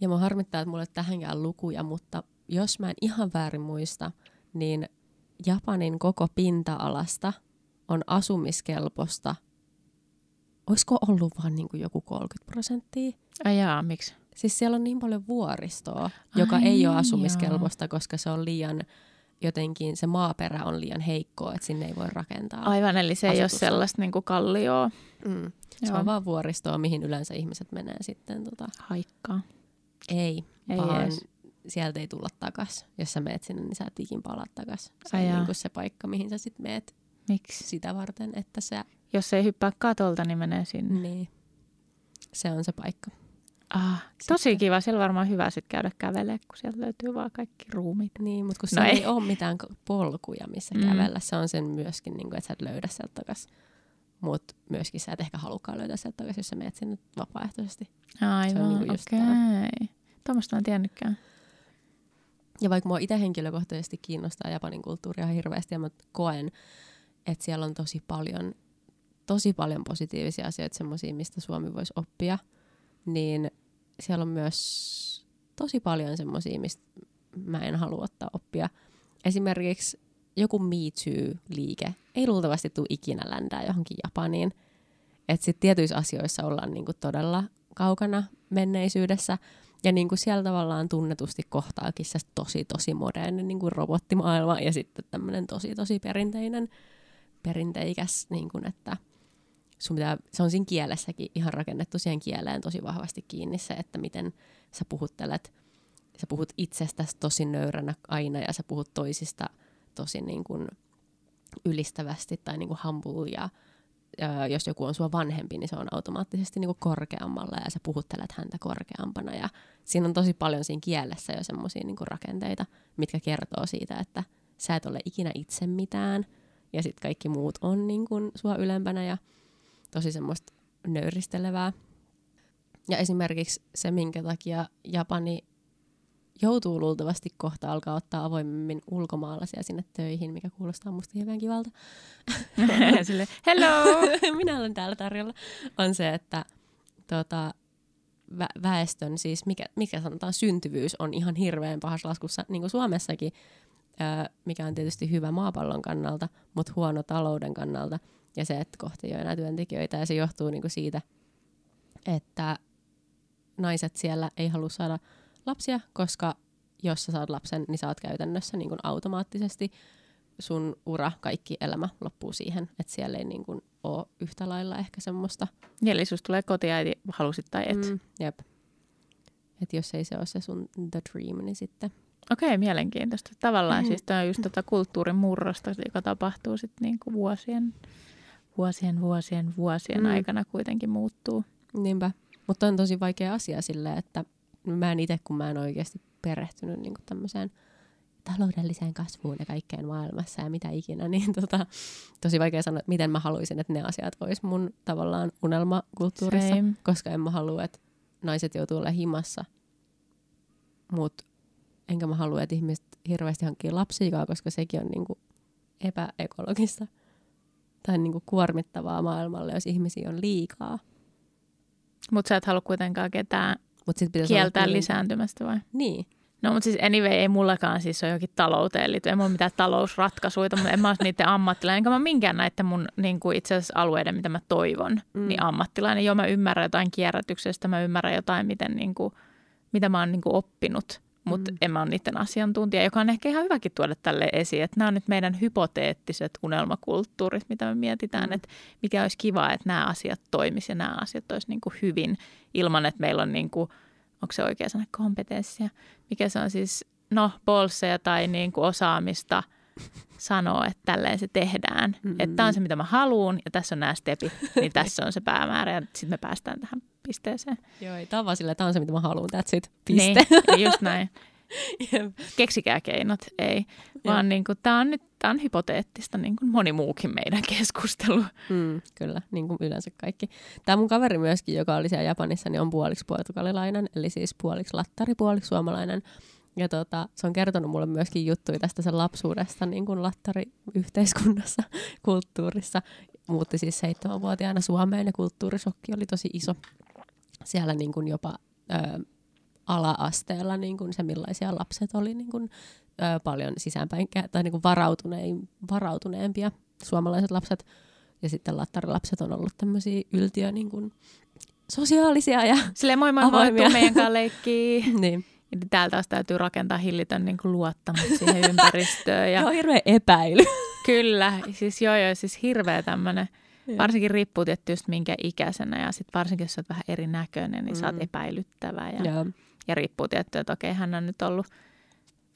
Ja mä harmittaa, että mulle tähänkään lukuja, mutta jos mä en ihan väärin muista, niin Japanin koko pinta-alasta on asumiskelposta. Olisiko ollut vaan niin kuin joku 30 prosenttia? Ajaa, miksi? Siis siellä on niin paljon vuoristoa, joka Ai ei ole asumiskelpoista, koska se on liian jotenkin se maaperä on liian heikkoa, että sinne ei voi rakentaa. Aivan, eli se asutusta. ei ole sellaista niin kuin kallioa. Mm. Se on vaan vuoristoa, mihin yleensä ihmiset menee sitten. Tota... Haikkaa. Ei, ei vaan edes. sieltä ei tulla takas. Jos sä meet sinne, niin sä et ikin palaa takas. Se Ai on niin kuin se paikka, mihin sä sitten meet Miksi? sitä varten, että sä... Jos ei hyppää katolta, niin menee sinne. Niin. Se on se paikka. Ah, tosi sitten. kiva. Siellä on varmaan hyvä sitten käydä kävelemään, kun sieltä löytyy vaan kaikki ruumit. Niin, mutta kun no ei. ei ole mitään polkuja, missä mm. kävellä. Se on sen myöskin, niin kuin, että sä et löydä sieltä takaisin. Mutta myöskin sä et ehkä halukkaan löytää sieltä takaisin, jos sä menet sinne vapaaehtoisesti. Aivan, niin okei. Okay. Tuommoista en tiennytkään. Ja vaikka mua itse henkilökohtaisesti kiinnostaa Japanin kulttuuria hirveästi, ja mä koen, että siellä on tosi paljon, tosi paljon positiivisia asioita, semmoisia, mistä Suomi voisi oppia – niin siellä on myös tosi paljon semmoisia, mistä mä en halua ottaa oppia. Esimerkiksi joku Me Too-liike ei luultavasti tule ikinä ländää johonkin Japaniin. Että sitten tietyissä asioissa ollaan niinku todella kaukana menneisyydessä. Ja niinku siellä tavallaan tunnetusti kohtaakin se tosi tosi moderni niinku robottimaailma ja sitten tämmöinen tosi tosi perinteinen, perinteikäs, niinku, että sun pitää, se on siinä kielessäkin ihan rakennettu siihen kieleen tosi vahvasti kiinni se, että miten sä puhuttelet. Sä puhut itsestäsi tosi nöyränä aina ja sä puhut toisista tosi niin kuin ylistävästi tai niin kuin humble ja, jos joku on sua vanhempi, niin se on automaattisesti niin kuin korkeammalla ja sä puhuttelet häntä korkeampana ja siinä on tosi paljon siinä kielessä jo semmoisia niin rakenteita, mitkä kertoo siitä, että sä et ole ikinä itse mitään ja sitten kaikki muut on niin kuin sua ylempänä ja tosi semmoista nöyristelevää. Ja esimerkiksi se, minkä takia Japani joutuu luultavasti kohta alkaa ottaa avoimemmin ulkomaalaisia sinne töihin, mikä kuulostaa musta hirveän kivalta. Sille, hello! Minä olen täällä tarjolla. On se, että tota, vä- väestön, siis mikä, mikä sanotaan syntyvyys on ihan hirveän pahassa laskussa, niin kuin Suomessakin, mikä on tietysti hyvä maapallon kannalta, mutta huono talouden kannalta. Ja se, että kohta ei ole enää työntekijöitä, ja se johtuu niin kuin siitä, että naiset siellä ei halua saada lapsia, koska jos sä saat lapsen, niin sä oot käytännössä niin kuin automaattisesti sun ura, kaikki elämä loppuu siihen, että siellä ei niin kuin ole yhtä lailla ehkä semmoista. Eli susta tulee kotiäiti, halusit tai et. Mm, jep. Et jos ei se ole se sun the dream, niin sitten... Okei, okay, mielenkiintoista. Tavallaan mm. siis tämä on just tota kulttuurin murrosta, joka tapahtuu sitten niinku vuosien, vuosien, vuosien, vuosien mm. aikana kuitenkin muuttuu. Niinpä. Mutta on tosi vaikea asia silleen, että mä en itse, kun mä en oikeasti perehtynyt niin tämmöiseen taloudelliseen kasvuun ja kaikkeen maailmassa ja mitä ikinä, niin tota, tosi vaikea sanoa, että miten mä haluaisin, että ne asiat olisi mun tavallaan unelmakulttuurissa, Same. koska en mä halua, että naiset joutuu olemaan himassa, mutta enkä mä halua, että ihmiset hirveästi hankkii lapsiikaa, koska sekin on niinku epäekologista tai niinku kuormittavaa maailmalle, jos ihmisiä on liikaa. Mutta sä et halua kuitenkaan ketään Mut sit kieltää olla lisääntymästä vai? Niin. No mutta siis anyway, ei mullakaan siis ole jokin talouteen liittyy. En ole mitään talousratkaisuja, mutta en mä ole niiden ammattilainen. Enkä mä minkään näiden mun niin kuin itse asiassa alueiden, mitä mä toivon, mm. niin ammattilainen. Joo, mä ymmärrän jotain kierrätyksestä, mä ymmärrän jotain, miten, niin kuin, mitä mä oon niin kuin oppinut mutta mm. en mä ole niiden asiantuntija, joka on ehkä ihan hyväkin tuoda tälle esiin, että nämä on nyt meidän hypoteettiset unelmakulttuurit, mitä me mietitään, mm. että mikä olisi kiva, että nämä asiat toimisi ja nämä asiat olisi niin kuin hyvin ilman, että meillä on, niin kuin, onko se oikea sana, kompetenssia, mikä se on siis, no, bolseja tai niin kuin osaamista sanoa, että tälleen se tehdään. Mm-hmm. Että tämä on se, mitä mä haluan ja tässä on nämä stepit, niin tässä on se päämäärä ja sitten me päästään tähän pisteeseen. Joo, ei, tämä on vaan sille, tämä on se, mitä mä haluan, that's it, piste. Niin, just näin. Keksikää keinot, ei. Vaan niin kuin, tämä on nyt tämä on hypoteettista, niin kuin moni muukin meidän keskustelu. Mm, kyllä, niin kuin yleensä kaikki. Tämä mun kaveri myöskin, joka oli siellä Japanissa, niin on puoliksi portugalilainen, eli siis puoliksi lattari, puoliksi suomalainen. Ja tota, se on kertonut mulle myöskin juttuja tästä sen lapsuudesta niin kuin lattari-yhteiskunnassa, kulttuurissa. Muutti siis seitsemänvuotiaana Suomeen ja kulttuurisokki oli tosi iso siellä niin kuin jopa ö, ala-asteella niin kuin se, millaisia lapset oli niin kuin, ö, paljon sisäänpäin tai niin kuin varautunein, varautuneempia suomalaiset lapset. Ja sitten lattarilapset on ollut tämmöisiä yltiö niin kuin, sosiaalisia ja Silleen moi moi moi, tuu meidän kanssa leikkii. niin. Täällä taas täytyy rakentaa hillitön niin kuin luottamus siihen ympäristöön. Ja... joo, hirveä epäily. Kyllä, siis joo joo, siis hirveä tämmöinen – Varsinkin riippuu tietysti minkä ikäisenä ja sitten varsinkin jos olet vähän erinäköinen, niin mm. sä oot mm. epäilyttävä. Ja, ja. ja riippuu tietysti, että okei, hän on nyt ollut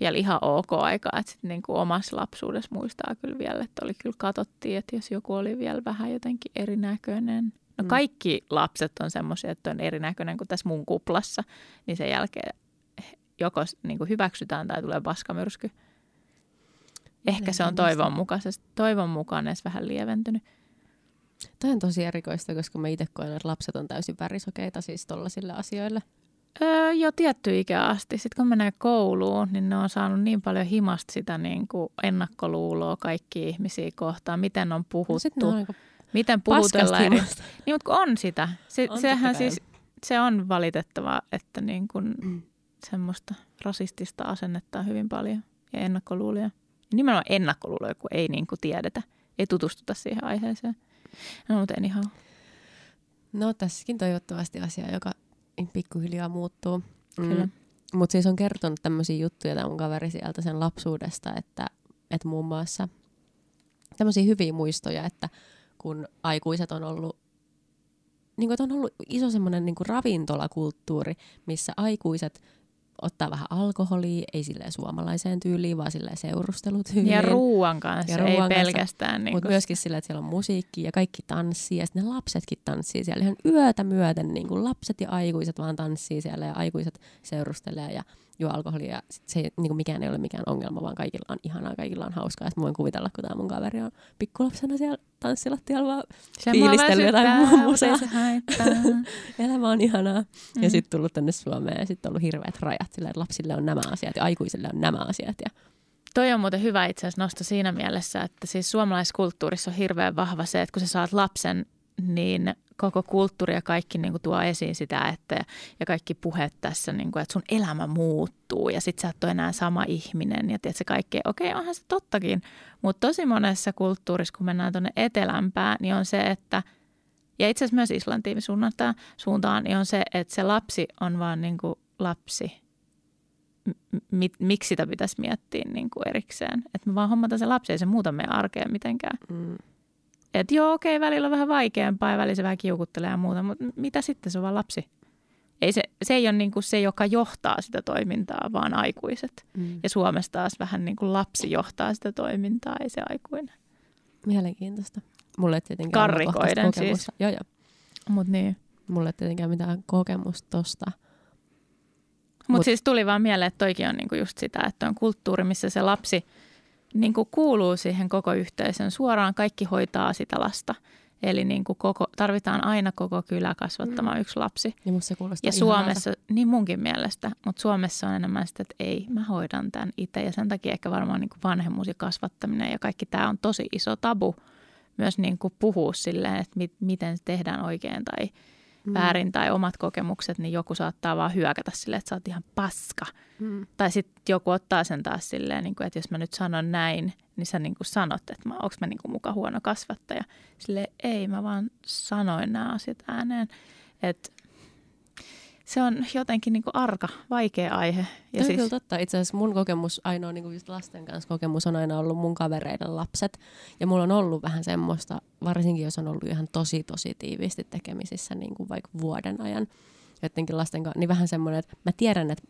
vielä ihan ok aikaa, että sitten niin kuin omassa lapsuudessa muistaa kyllä vielä, että oli kyllä katsottiin, että jos joku oli vielä vähän jotenkin erinäköinen. No mm. kaikki lapset on semmoisia, että on erinäköinen kuin tässä mun kuplassa, niin sen jälkeen joko niin kuin hyväksytään tai tulee paskamyrsky. Ehkä se on toivon, mukaisesti, toivon mukaan edes vähän lieventynyt. Tämä on tosi erikoista, koska mä itse koen, että lapset on täysin värisokeita siis tollaisille asioille. Öö, jo tietty ikä asti. Sitten kun menee kouluun, niin ne on saanut niin paljon himasta sitä niin kuin ennakkoluuloa kaikki ihmisiä kohtaan, miten on puhuttu. No miten puhutellaan. Eri... Niin, mutta on sitä. Se, on sehän siis, se on valitettavaa, että niin kun semmoista rasistista asennetta on hyvin paljon ja ennakkoluulia. Nimenomaan ennakkoluuloja, kun ei niin kuin tiedetä, ei tutustuta siihen aiheeseen. No, mutta anyhow. No tässäkin toivottavasti asia, joka pikkuhiljaa muuttuu. Kyllä. Mm. Mutta siis on kertonut tämmöisiä juttuja tämä mun kaveri sieltä sen lapsuudesta, että, että muun muassa tämmöisiä hyviä muistoja, että kun aikuiset on ollut niin kuin, on ollut iso semmoinen niin ravintolakulttuuri, missä aikuiset ottaa vähän alkoholia, ei silleen suomalaiseen tyyliin, vaan silleen seurustelutyyliin. Ja ruuan kanssa, Ja ruuan ei kanssa, pelkästään. Niin Mutta myöskin sillä, että siellä on musiikki ja kaikki tanssii ja sitten ne lapsetkin tanssii siellä ihan yötä myöten. Niin kuin lapset ja aikuiset vaan tanssii siellä ja aikuiset seurustelee ja juo alkoholia. Ja sit se niin kuin mikään ei ole mikään ongelma, vaan kaikilla on ihanaa, kaikilla on hauskaa. Sitten voin kuvitella, kun tämä mun kaveri on pikkulapsena siellä tanssilattialla vaan se fiilistellyt jotain väsyttää, musaa. elämä on ihanaa. Mm. Ja sitten tullut tänne Suomeen ja sitten ollut hirveät rajat sillä, että lapsille on nämä asiat ja aikuisille on nämä asiat. Ja Toi on muuten hyvä itse asiassa nosto siinä mielessä, että siis suomalaiskulttuurissa on hirveän vahva se, että kun sä saat lapsen, niin koko kulttuuri ja kaikki niin kuin tuo esiin sitä, että ja kaikki puheet tässä, niin kuin, että sun elämä muuttuu ja sit sä et ole enää sama ihminen ja tiedät se kaikkea. Okei, onhan se tottakin, mutta tosi monessa kulttuurissa, kun mennään tuonne etelämpään, niin on se, että ja itse asiassa myös Islantiin suuntaan, suuntaan, niin on se, että se lapsi on vaan niin kuin lapsi m- mi- miksi sitä pitäisi miettiä niin kuin erikseen. Että me vaan hommataan se lapsi, ei se muuta meidän arkea mitenkään. mm, Että joo, okei, välillä on vähän vaikeampaa ja välillä se vähän kiukuttelee ja muuta, mutta mitä sitten, se on vaan lapsi. Ei se, se ei ole niin kuin se, joka johtaa sitä toimintaa, vaan aikuiset. mm. Ja Suomessa taas vähän niin kuin lapsi johtaa sitä toimintaa, ei se aikuinen. Mielenkiintoista. Mulle ei tietenkään Karrikoiden siis. Joo, joo. Mutta niin. Mulle ei tietenkään mitään kokemusta tosta. Mutta Mut- Mut, siis tuli vaan mieleen, että toikin on niinku just sitä, että on kulttuuri, missä se lapsi niinku kuuluu siihen koko yhteisön. Suoraan kaikki hoitaa sitä lasta. Eli niinku koko, tarvitaan aina koko kylä kasvattamaan mm. yksi lapsi. Ja musta se kuulostaa Ja ihanalta. Suomessa, niin munkin mielestä, mutta Suomessa on enemmän sitä, että ei, mä hoidan tämän itse. Ja sen takia ehkä varmaan niin kuin vanhemmuus ja kasvattaminen ja kaikki tämä on tosi iso tabu myös niin kuin puhua silleen, että mit, miten se tehdään oikein tai Mm. väärin tai omat kokemukset, niin joku saattaa vaan hyökätä silleen, että sä oot ihan paska. Mm. Tai sitten joku ottaa sen taas silleen, niin kuin, että jos mä nyt sanon näin, niin sä niin kuin sanot, että onko mä niin kuin muka huono kasvattaja. Sille ei, mä vaan sanoin nämä asiat ääneen. Et se on jotenkin niin kuin arka, vaikea aihe. Ja siis... kyllä totta. Itse asiassa mun kokemus, ainoa niin just lasten kanssa kokemus on aina ollut mun kavereiden lapset. Ja mulla on ollut vähän semmoista, varsinkin jos on ollut ihan tosi tosi tiiviisti tekemisissä niin kuin vaikka vuoden ajan jotenkin lasten kanssa, niin vähän semmoinen, että mä tiedän, että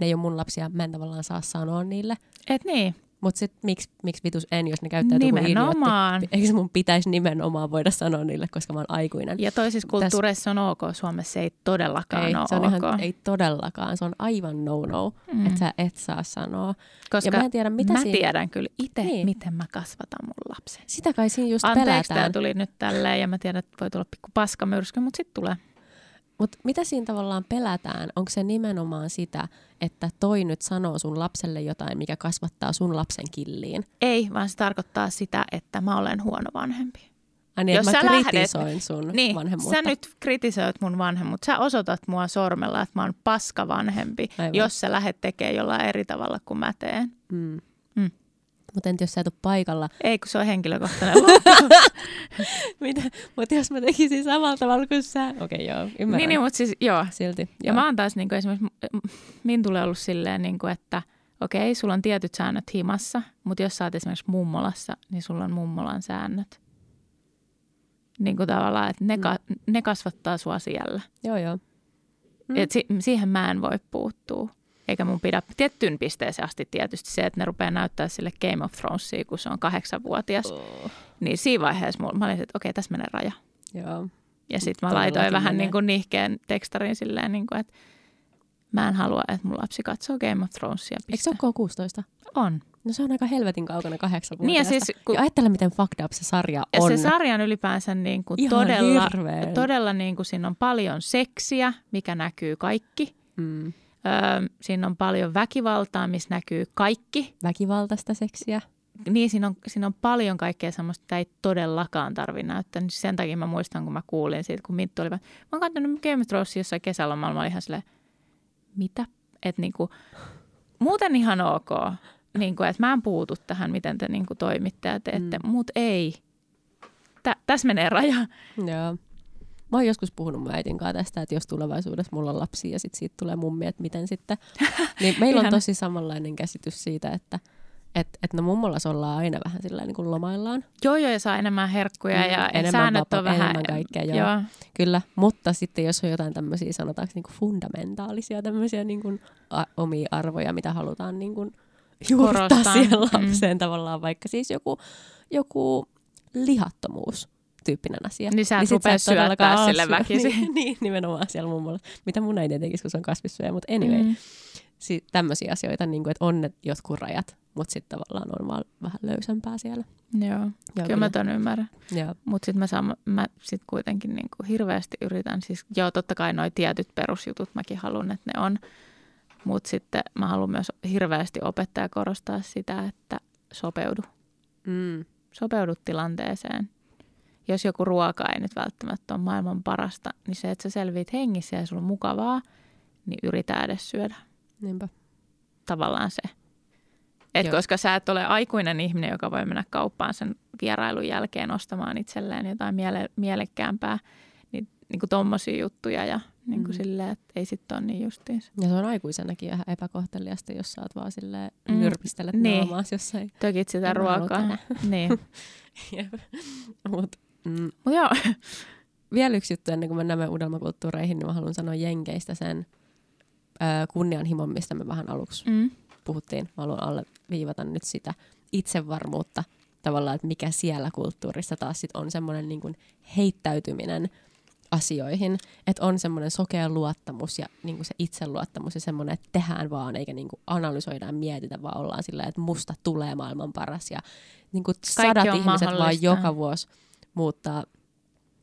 ne ei ole mun lapsia, mä en tavallaan saa sanoa niille. et niin, Mutta sitten miksi, miksi vitus en, jos ne käyttäytyy kuin nimenomaan. Eikö mun pitäisi nimenomaan voida sanoa niille, koska mä oon aikuinen? Ja toisissa kulttuureissa on ok, Suomessa ei todellakaan ei, ole se on ok. ihan, ei todellakaan. Se on aivan no-no, mm. että sä et saa sanoa. Koska ja mä en tiedä, mitä mä siinä... tiedän kyllä itse, Niin. miten mä kasvatan mun lapsen. Sitä kai siinä just Anteeksi, pelätään. tuli nyt tälleen ja mä tiedän, että voi tulla pikku paskamyrsky, mutta sitten tulee. Mutta mitä siinä tavallaan pelätään? Onko se nimenomaan sitä, että toi nyt sanoo sun lapselle jotain, mikä kasvattaa sun lapsen killiin? Ei, vaan se tarkoittaa sitä, että mä olen huono vanhempi. Ai niin, Jos että sä mä lähdet- kritisoin sun Niin, vanhemmuutta. sä nyt kritisoit mun vanhemmuutta. Sä osoitat mua sormella, että mä oon paska vanhempi, Aivan. jos sä lähdet tekemään jollain eri tavalla kuin mä teen. Mm. Mutta entä jos sä et ole paikalla? Ei, kun se on henkilökohtainen. Mitä? Mutta jos mä tekisin samalla tavalla kuin sä. Okei, okay, joo, ymmärrän. niin, niin, mutta siis joo. Silti. Ja joo. mä oon taas niin kuin esimerkiksi, min tulee ollut silleen, niin kuin, että okei, sulla on tietyt säännöt himassa, mutta jos sä oot esimerkiksi mummolassa, niin sulla on mummolan säännöt. Niin kuin tavallaan, että ne, Mm. ka- ne kasvattaa sua siellä. Joo, joo. Mm. Et si- siihen mä en voi puuttua. Eikä mun pidä tiettyyn pisteeseen asti tietysti se, että ne rupeaa näyttää sille Game of Thronesia, kun se on kahdeksanvuotias. Oh. Niin siinä vaiheessa mulla, mä olin, että okei, tässä menee raja. Joo. Ja sitten mä laitoin vähän menee. niin kuin nihkeen tekstarin silleen, niin kuin, että mä en halua, että mun lapsi katsoo Game of Thronesia. Eikö Piste. se ole K16? On. No se on aika helvetin kaukana kahdeksan Niin ja siis, kun, ja ajattele, miten fucked up se sarja ja on. se sarja on ylipäänsä niin kuin Ihan todella, hirveän. todella niin kuin siinä on paljon seksiä, mikä näkyy kaikki. Mm. Öö, siinä on paljon väkivaltaa, missä näkyy kaikki. Väkivaltaista seksiä. niin siinä on, siinä on paljon kaikkea semmoista, että ei todellakaan tarvi näyttää. Sen takia mä muistan, kun mä kuulin siitä, kun Minttu oli, mä oon katsonut Game of Thronesia jossain kesälomalla, mä olin ihan silleen, mitä? Että niinku, muuten ihan ok, niinku, että mä en puutu tähän, miten te niinku toimitte ja teette, mm. mutta ei. Tä, tässä menee raja. Joo. Mä oon joskus puhunut mun äitin kanssa tästä, että jos tulevaisuudessa mulla on lapsi ja sit siitä tulee mummi, että miten sitten. Niin meillä on tosi samanlainen käsitys siitä, että että et no mummolas ollaan aina vähän sillä niin kuin lomaillaan. Joo, joo, ja saa enemmän herkkuja mm, ja enemmän säännöt vapa, on vähän... Enemmän kaikkea, joo. joo. Kyllä, mutta sitten jos on jotain tämmöisiä, sanotaanko niin kuin fundamentaalisia tämmöisiä niin kuin a- omia arvoja, mitä halutaan niin kuin juurtaa siihen mm. lapseen mm. tavallaan, vaikka siis joku, joku lihattomuus tyyppinen asia. Niin sä et niin rupea syöttää sille väkisin. niin, niin, nimenomaan siellä mummolla. Mitä mun äiti tekisi, kun se on kasvissyöjä, mutta anyway. Mm. Si- tämmöisiä asioita, niin kuin, että on ne jotkut rajat, mutta sitten tavallaan on vaan vähän löysempää siellä. Joo, ja kyllä minä. mä ton ymmärrän. Mutta sitten mä, saan, mä sit kuitenkin niin kuin hirveästi yritän, siis joo totta kai noi tietyt perusjutut mäkin haluan, että ne on. Mutta sitten mä haluan myös hirveästi opettaa ja korostaa sitä, että sopeudu. Mm. Sopeudu tilanteeseen. Jos joku ruoka ei nyt välttämättä ole maailman parasta, niin se, että sä selviit hengissä ja sulla on mukavaa, niin yritä edes syödä. Niinpä. Tavallaan se. Et koska sä et ole aikuinen ihminen, joka voi mennä kauppaan sen vierailun jälkeen ostamaan itselleen jotain miele- mielekkäämpää, niin, niin kuin tommosia juttuja ja niin kuin mm. silleen, että ei sitten ole niin justiinsa. Ja se on aikuisenakin vähän epäkohteliasta, jos sä oot vaan silleen mm. nyrpistelet niin. naamaas jossain. Tökit sitä ruokaa. niin. Mut, mm. Mut joo. Vielä yksi juttu ennen kuin mennään unelmakulttuureihin, niin mä haluan sanoa Jenkeistä sen ö, kunnianhimon, mistä me vähän aluksi mm. puhuttiin, mä haluan alleviivata nyt sitä itsevarmuutta tavallaan, että mikä siellä kulttuurissa taas sit on semmoinen niin heittäytyminen asioihin, että on semmoinen sokea luottamus ja niin kuin se itseluottamus ja semmoinen, että tehdään vaan eikä niin kuin analysoidaan, mietitä, vaan ollaan sillä että musta tulee maailman paras. Ja niin kuin sadat ihmiset vaan joka vuosi muuttaa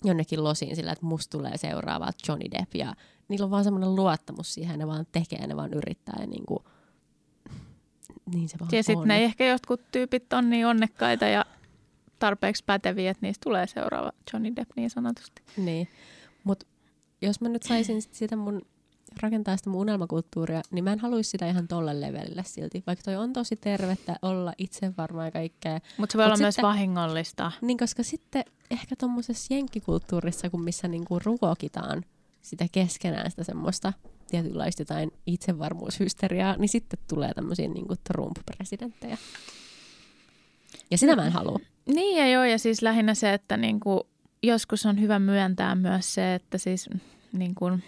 jonnekin losiin sillä, että musta tulee seuraava Johnny Depp ja niillä on vaan semmoinen luottamus siihen, ne vaan tekee, ne vaan yrittää ja niin kuin niin se vaan Ja sitten ne ehkä jotkut tyypit on niin onnekkaita ja tarpeeksi päteviä, että niistä tulee seuraava Johnny Depp niin sanotusti. Niin, mutta jos mä nyt saisin sitä mun rakentaa sitä mun unelmakulttuuria, niin mä en haluaisi sitä ihan tolle levelille silti. Vaikka toi on tosi tervettä olla itsevarma ja kaikkea. Mutta se voi Mut olla sitten, myös vahingollista. Niin, koska sitten ehkä tuommoisessa jenkkikulttuurissa, kun missä niinku ruokitaan sitä keskenään sitä semmoista tietynlaista jotain itsevarmuushysteriaa, niin sitten tulee tämmöisiä niin kuin Trump-presidenttejä. Ja sitä mä en halua. Niin ja joo, ja siis lähinnä se, että niin kuin, joskus on hyvä myöntää myös se, että siis niin kuin,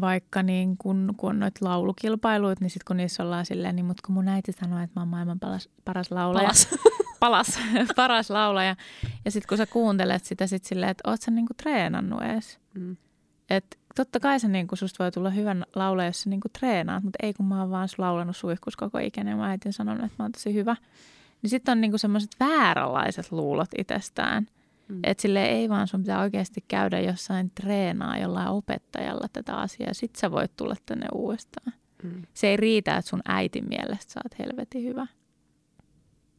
vaikka niin kun, kun on noita laulukilpailuit, niin sitten kun niissä ollaan silleen, niin mutta kun mun äiti sanoi, että mä oon maailman paras, paras laulaja. Palas. Palas, paras laulaja. Ja sitten kun sä kuuntelet sitä sit silleen, että oot sä niinku treenannut edes. Mm. Että totta kai se niinku, susta voi tulla hyvän laulaja, jos sä niinku treenaat, mutta ei kun mä oon vaan laulanut suihkus koko ikäinen ja mä äitin sanonut, että mä oon tosi hyvä. Niin sitten on niinku semmoiset vääränlaiset luulot itsestään. Mm. Että sille ei vaan sun pitää oikeasti käydä jossain treenaa jollain opettajalla tätä asiaa ja sit sä voit tulla tänne uudestaan. Mm. Se ei riitä, että sun äitin mielestä sä oot helvetin hyvä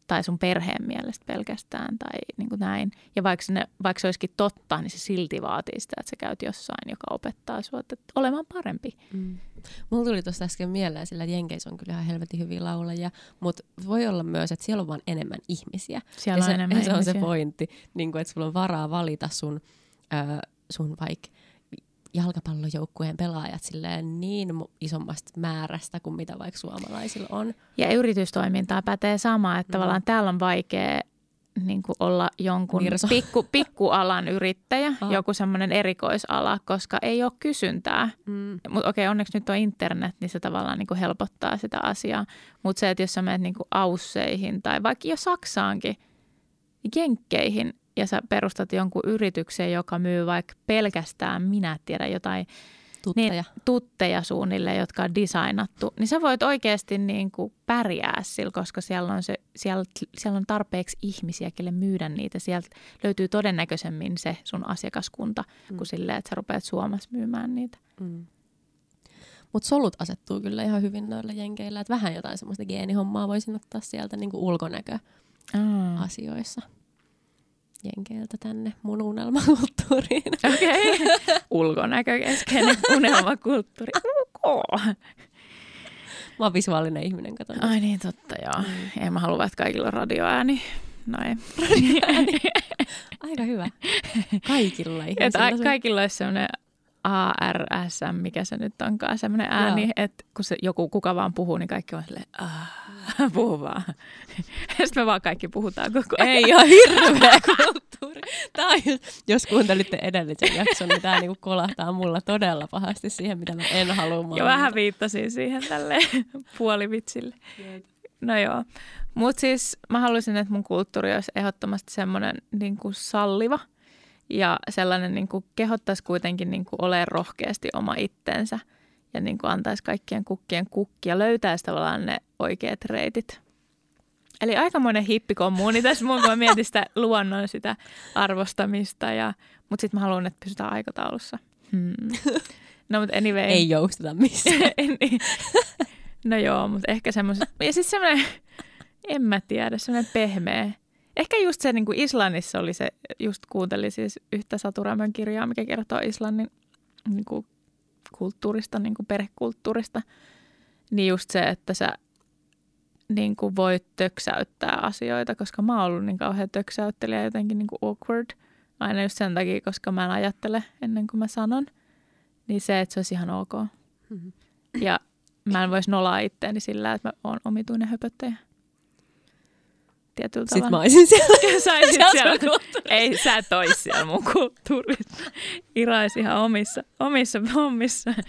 tai sun perheen mielestä pelkästään tai niin kuin näin. Ja vaikka, ne, vaikka se olisikin totta, niin se silti vaatii sitä, että sä käyt jossain, joka opettaa sinua että olemaan parempi. Mm. Mulla tuli tuosta äsken mieleen, sillä Jenkeissä on kyllä ihan helvetin hyviä laulajia, mutta voi olla myös, että siellä on vaan enemmän ihmisiä. Siellä ja se, enemmän se ihmisiä. on se pointti, niin kuin, että sulla on varaa valita sun, äh, sun vaikka jalkapallojoukkueen pelaajat silleen niin isommasta määrästä kuin mitä vaikka suomalaisilla on. Ja yritystoimintaa pätee sama, että mm. tavallaan täällä on vaikea niin kuin olla jonkun pikku, pikkualan yrittäjä, ah. joku semmoinen erikoisala, koska ei ole kysyntää. Mm. Mutta okei, onneksi nyt on internet, niin se tavallaan niin kuin helpottaa sitä asiaa. Mutta se, että jos sä menet niin kuin ausseihin tai vaikka jo Saksaankin, jenkkeihin, ja sä perustat jonkun yrityksen, joka myy vaikka pelkästään, minä tiedän, jotain tutteja, niin, tutteja suunnilleen, jotka on designattu, niin sä voit oikeasti niin kuin pärjää sillä, koska siellä on, se, siellä, siellä on tarpeeksi ihmisiä, kelle myydä niitä. Sieltä löytyy todennäköisemmin se sun asiakaskunta, mm. kuin silleen, että sä rupeat Suomessa myymään niitä. Mm. Mutta solut asettuu kyllä ihan hyvin noilla jenkeillä, että vähän jotain semmoista geenihommaa voisin ottaa sieltä niin ulkonäköasioissa. Aa. Jenkeiltä tänne mun unelmakulttuuriin. Okei. Okay. Ulkonäkökeskeinen unelmakulttuuri. Okay. Mä oon visuaalinen ihminen, kato. Ai niin, totta joo. Mm. En mä halua, että kaikilla on radioääni. No ei. Aika hyvä. Kaikilla ihmisillä. Että kaikilla olisi semmoinen ARSM, mikä se nyt onkaan, semmoinen ääni, Joo. että kun se joku kuka vaan puhuu, niin kaikki on silleen, "Ah, puhu vaan. Sitten me vaan kaikki puhutaan koko ajan. Ei ihan hirveä kulttuuri. Tää on jos kuuntelitte edellisen jakson, niin tää niinku kolahtaa mulla todella pahasti siihen, mitä mä en halua Ja mainita. vähän viittasin siihen tälle puolivitsille. No joo. Mutta siis mä haluaisin, että mun kulttuuri olisi ehdottomasti semmoinen niin kuin salliva ja sellainen niin kuin kehottaisi kuitenkin niin kuin olemaan rohkeasti oma itsensä ja niin kuin antaisi kaikkien kukkien kukkia löytäisi tavallaan ne oikeat reitit. Eli aikamoinen hippikommuuni tässä mun, kun mä mietin sitä luonnon sitä arvostamista. Ja, mutta sitten mä haluan, että pysytään aikataulussa. Hmm. No mutta anyway. Ei jousteta missään. niin. No joo, mutta ehkä semmoiset. Ja siis semmoinen, en mä tiedä, semmoinen pehmeä. Ehkä just se niin kuin Islannissa oli se, just kuuntelin siis yhtä Saturamön kirjaa, mikä kertoo Islannin niin kuin kulttuurista, niin kuin perhekulttuurista. Niin just se, että sä niin kuin voit töksäyttää asioita, koska mä oon ollut niin kauhean töksäyttelijä jotenkin niin kuin awkward. Aina just sen takia, koska mä en ajattele ennen kuin mä sanon. Niin se, että se olisi ihan ok. Mhm. Ja mä en voisi nolaa itteeni sillä, että mä oon omituinen höpöttäjä. Tietyllä Sitten mä tavalla. olisin siellä. Saisit siellä siellä. kulttuurissa. Ei, sä et ois siellä mun kulttuurissa. Irais ihan omissa, omissa hommissa. Se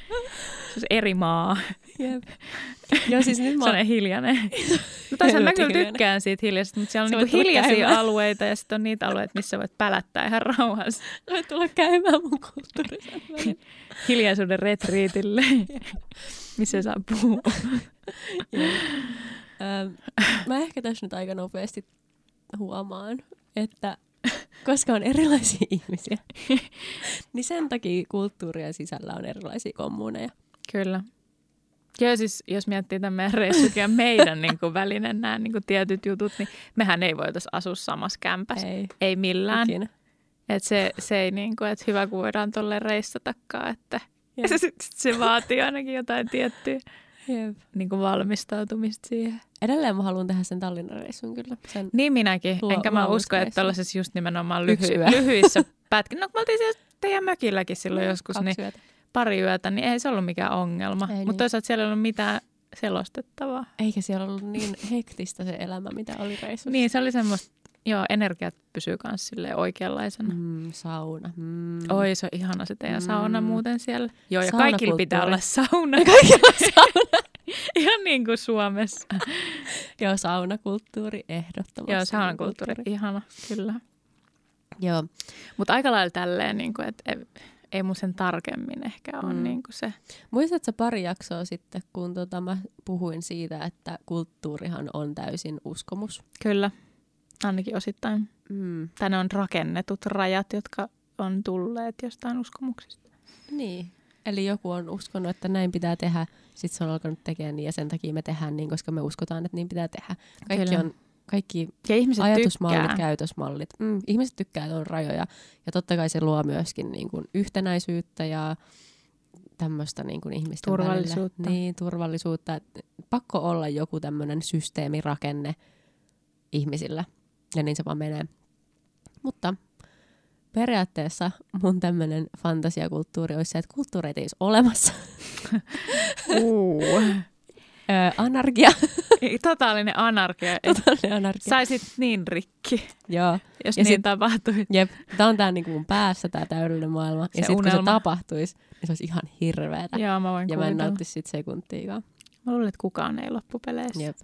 olisi eri maa. Jep. Joo, siis nyt mä hiljainen. No toisaalta mä kyllä tykkään siitä hiljaisesta, mutta siellä on Sä niinku hiljaisia käymään. alueita ja sitten on niitä alueita, missä voit pälättää ihan rauhassa. Voit tulla käymään mun kulttuurissa. välillä. Hiljaisuuden retriitille, missä saa puhua. Mä ehkä tässä nyt aika nopeasti huomaan, että koska on erilaisia ihmisiä, niin sen takia kulttuurien sisällä on erilaisia kommuneja. Kyllä. Joo, siis jos miettii tämän meidän reissukin ja meidän niin kuin, välinen nämä niin kuin, tietyt jutut, niin mehän ei voitaisi asua samassa kämpässä. Ei, Ei millään. ikinä. Et se, se ei niin kuin, että hyvä kun voidaan tuolle reissatakaan, että se, se vaatii ainakin jotain tiettyä Jep. niin kuin valmistautumista siihen. Edelleen mä haluan tehdä sen Tallinnan reissun kyllä. Sen, Niin minäkin, Luo- enkä mä usko, että tällaisessa just nimenomaan lyhy- lyhyissä pätkissä. No kun me oltiin siellä teidän mökilläkin silloin joskus, kaksi niin yötä. pari yötä, niin ei se ollut mikään ongelma. Mutta niin. toisaalta siellä ei ollut mitään selostettavaa. Eikä siellä ollut niin hektistä se elämä, mitä oli reissussa. Niin, se oli semmoista, joo, energiat pysyy myös sille oikeanlaisena. Mm. Sauna. Mm. Oi, se on ihana se teidän Mm. sauna muuten siellä. Joo, ja kaikilla pitää olla sauna. Kaikilla sauna. Ihan niin kuin Suomessa. Joo, saunakulttuuri ehdottomasti. joo, saunakulttuuri, ihana, kyllä. Joo. Mutta aika lailla tälleen, niin kuin, että ei, ei mun sen tarkemmin ehkä ole Mm. mm. niin kuin se. Muistatko pari jaksoa sitten, kun tota mä puhuin siitä, että kulttuurihan on täysin uskomus? Kyllä, ainakin osittain. Mm. Tai ne on rakennetut rajat, jotka on tulleet jostain uskomuksista. Niin. Eli joku on uskonut, että näin pitää tehdä, sitten se on alkanut tekemään niin ja sen takia me tehdään niin, koska me uskotaan, että niin pitää tehdä. Kaikki Kyllä. on kaikki Ja ihmiset ajatusmallit, tykkää. käytösmallit. Mm, ihmiset tykkää, että on rajoja. Ja totta kai se luo myöskin niin kuin yhtenäisyyttä ja tämmöistä niin kuin ihmisten Turvallisuutta. Välillä. Niin, turvallisuutta. Pakko olla joku tämmöinen systeemirakenne ihmisillä. Ja niin se vaan menee. Mutta periaatteessa mun tämmöinen fantasiakulttuuri olisi se, että kulttuureita ei olisi olemassa. Öö, anarkia. Totaalinen anarkia. Totaalinen anarkia. Saisit niin rikki, Joo. jos Ja ja niin sit- tapahtui. Jep, tämä on tää niinku mun päässä, tämä täydellinen maailma. ja Se sitten kun se tapahtuisi, niin se olisi ihan hirveetä. Joo, mä voin ja mä en nauttisi sit sekuntiikaan. Mä luulen, että kukaan ei loppupeleissä. Jep.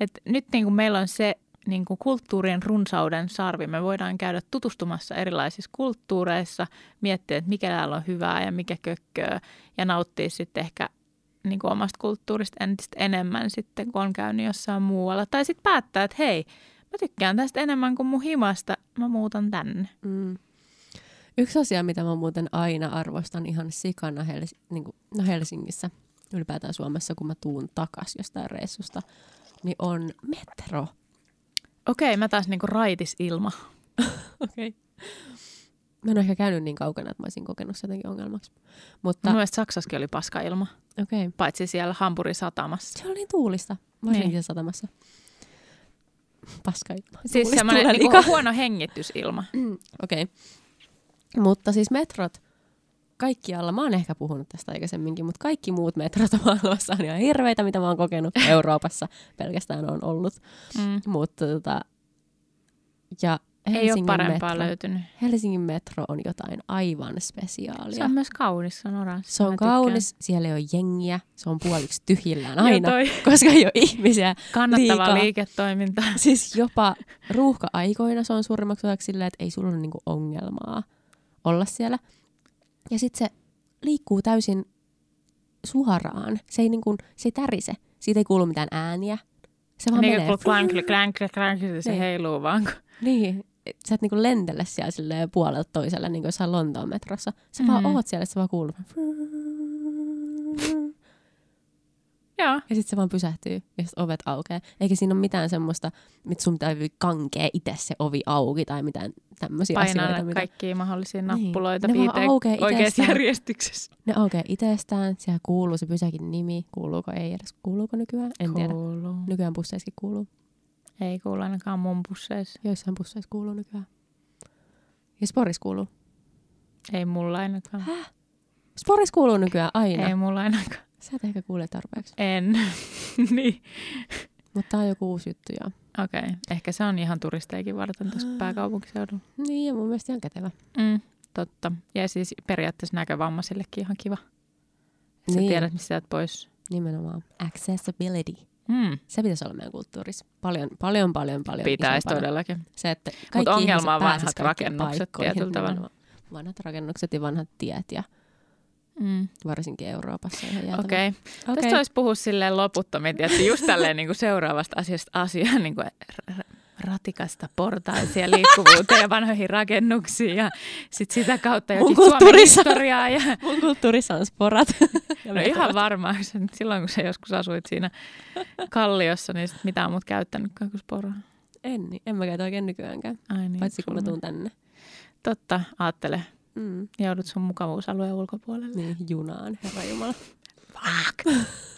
Et nyt niin kuin meillä on se niin kuin kulttuurien runsauden sarvi. Me voidaan käydä tutustumassa erilaisissa kulttuureissa, miettiä, että mikä täällä on hyvää ja mikä kökköä, ja nauttia sitten ehkä niin kuin omasta kulttuurista entistä enemmän sitten, kun on käynyt jossain muualla. Tai sitten päättää, että hei, mä tykkään tästä enemmän kuin mun himasta, mä muutan tänne. Mm. Yksi asia, mitä mä muuten aina arvostan ihan sikana Hels- niin kuin, no Helsingissä, ylipäätään Suomessa, kun mä tuun takas jostain reissusta, niin on metro. Okei, mä taas niinku raitis ilma. Okei. Okay. Mä en ole ehkä käynyt niin kaukana, että mä olisin kokenut se jotenkin ongelmaksi. Mutta Mun mielestä Saksassakin oli paska ilma, okei. Okay. paitsi siellä Hampurin satamassa. Se oli niin tuulista. Mä olisin Niin. satamassa. Paska ilma. Siis semmoinen niinku huono hengitysilma. Mm, Okei. Okay. Mutta siis metrot kaikkialla, mä oon ehkä puhunut tästä aikaisemminkin, mutta kaikki muut metrot maailmassa on ihan hirveitä, mitä mä oon kokenut. Euroopassa pelkästään on ollut. Mm. Mutta tota, ja Ei ole Helsingin parempaa metro, löytynyt. Helsingin metro on jotain aivan spesiaalia. Se on myös kaunis, se on oranssi. se on Mä tykkään. kaunis, siellä ei ole jengiä, se on puoliksi tyhjillään aina, koska ei ole ihmisiä. Kannattavaa liikaa. liiketoimintaa. Siis jopa ruuhka-aikoina se on suurimmaksi osaksi silleen, että ei sulla ole niinku ongelmaa olla siellä. Ja sitten se liikkuu täysin suoraan. Se ei, niinku, se ei tärise. Siitä ei kuulu mitään ääniä. Se vaan Niin menee. kuin clank, clank, clank, se Niin. heiluu vaan. kun- Niin. Sä et niinku lentele siellä silleen puolelta toiselle, niin kuin jossain Lontoon metrossa. Sä vaan Mhm. oot siellä, se vaan kuuluu. Joo. Ja sitten se vaan pysähtyy ja sit ovet aukeaa. Eikä siinä ole mitään semmoista, että sun täytyy kankea itse se ovi auki tai mitään tämmöisiä Painaa asioita. Mitä... kaikkia mahdollisia Niin. nappuloita Ne vaan viiteen oikeassa järjestyksessä. Ne aukeaa itsestään, siellä kuuluu se pysäkin nimi. Kuuluuko ei edes? Kuuluuko nykyään? En tiedä. Kuuluu. Nykyään busseissakin kuuluu. Ei kuulu ainakaan mun busseissa. Joissain busseissa kuuluu nykyään. Ja Sporis kuuluu. Ei mulla ainakaan. Sporis kuuluu nykyään aina. Ei mulla ainakaan. Sä et ehkä kuule tarpeeksi. En. niin. Mutta tää on joku uusi juttu joo. Okei. Okay. Ehkä se on ihan turisteikin varten tuossa pääkaupunkiseudulla. Niin ja mun mielestä ihan kätevä. Mm, totta. Ja siis periaatteessa näkövammaisillekin ihan kiva. Sä Niin. tiedät, missä jäät pois. Nimenomaan. Accessibility. Mm. Se pitäisi olla meidän kulttuurissa. Paljon, paljon, paljon, paljon Pitäisi todellakin. Se, että Mut kaikki ongelma on vanhat rakennukset tietyllä tavalla. Vanhat rakennukset ja vanhat tiet ja Mm. varsinkin Euroopassa ihan. Okei. Okay. Okei. Tästä olisi puhua silleen loputtomiin, että just tälleen niin kuin seuraavasta asiasta asiaan, niin kuin ratikasta portaisia liikkuvuuteen ja vanhoihin rakennuksiin ja sit sitä kautta Mun jokin Suomen historiaa. Ja, Mun kulttuurissa on sporat. No ihan varmaan, silloin kun sä joskus asuit siinä kalliossa, niin sit mitä on mut käyttänyt kuin poraa. En, niin. en mä käytä oikein nykyäänkään. Ai niin, Paitsi kun mä tuun tänne. Totta, aattele. Mm. Joudut sun mukavuusalueen ulkopuolelle. Niin, junaan, herra Jumala. Fuck.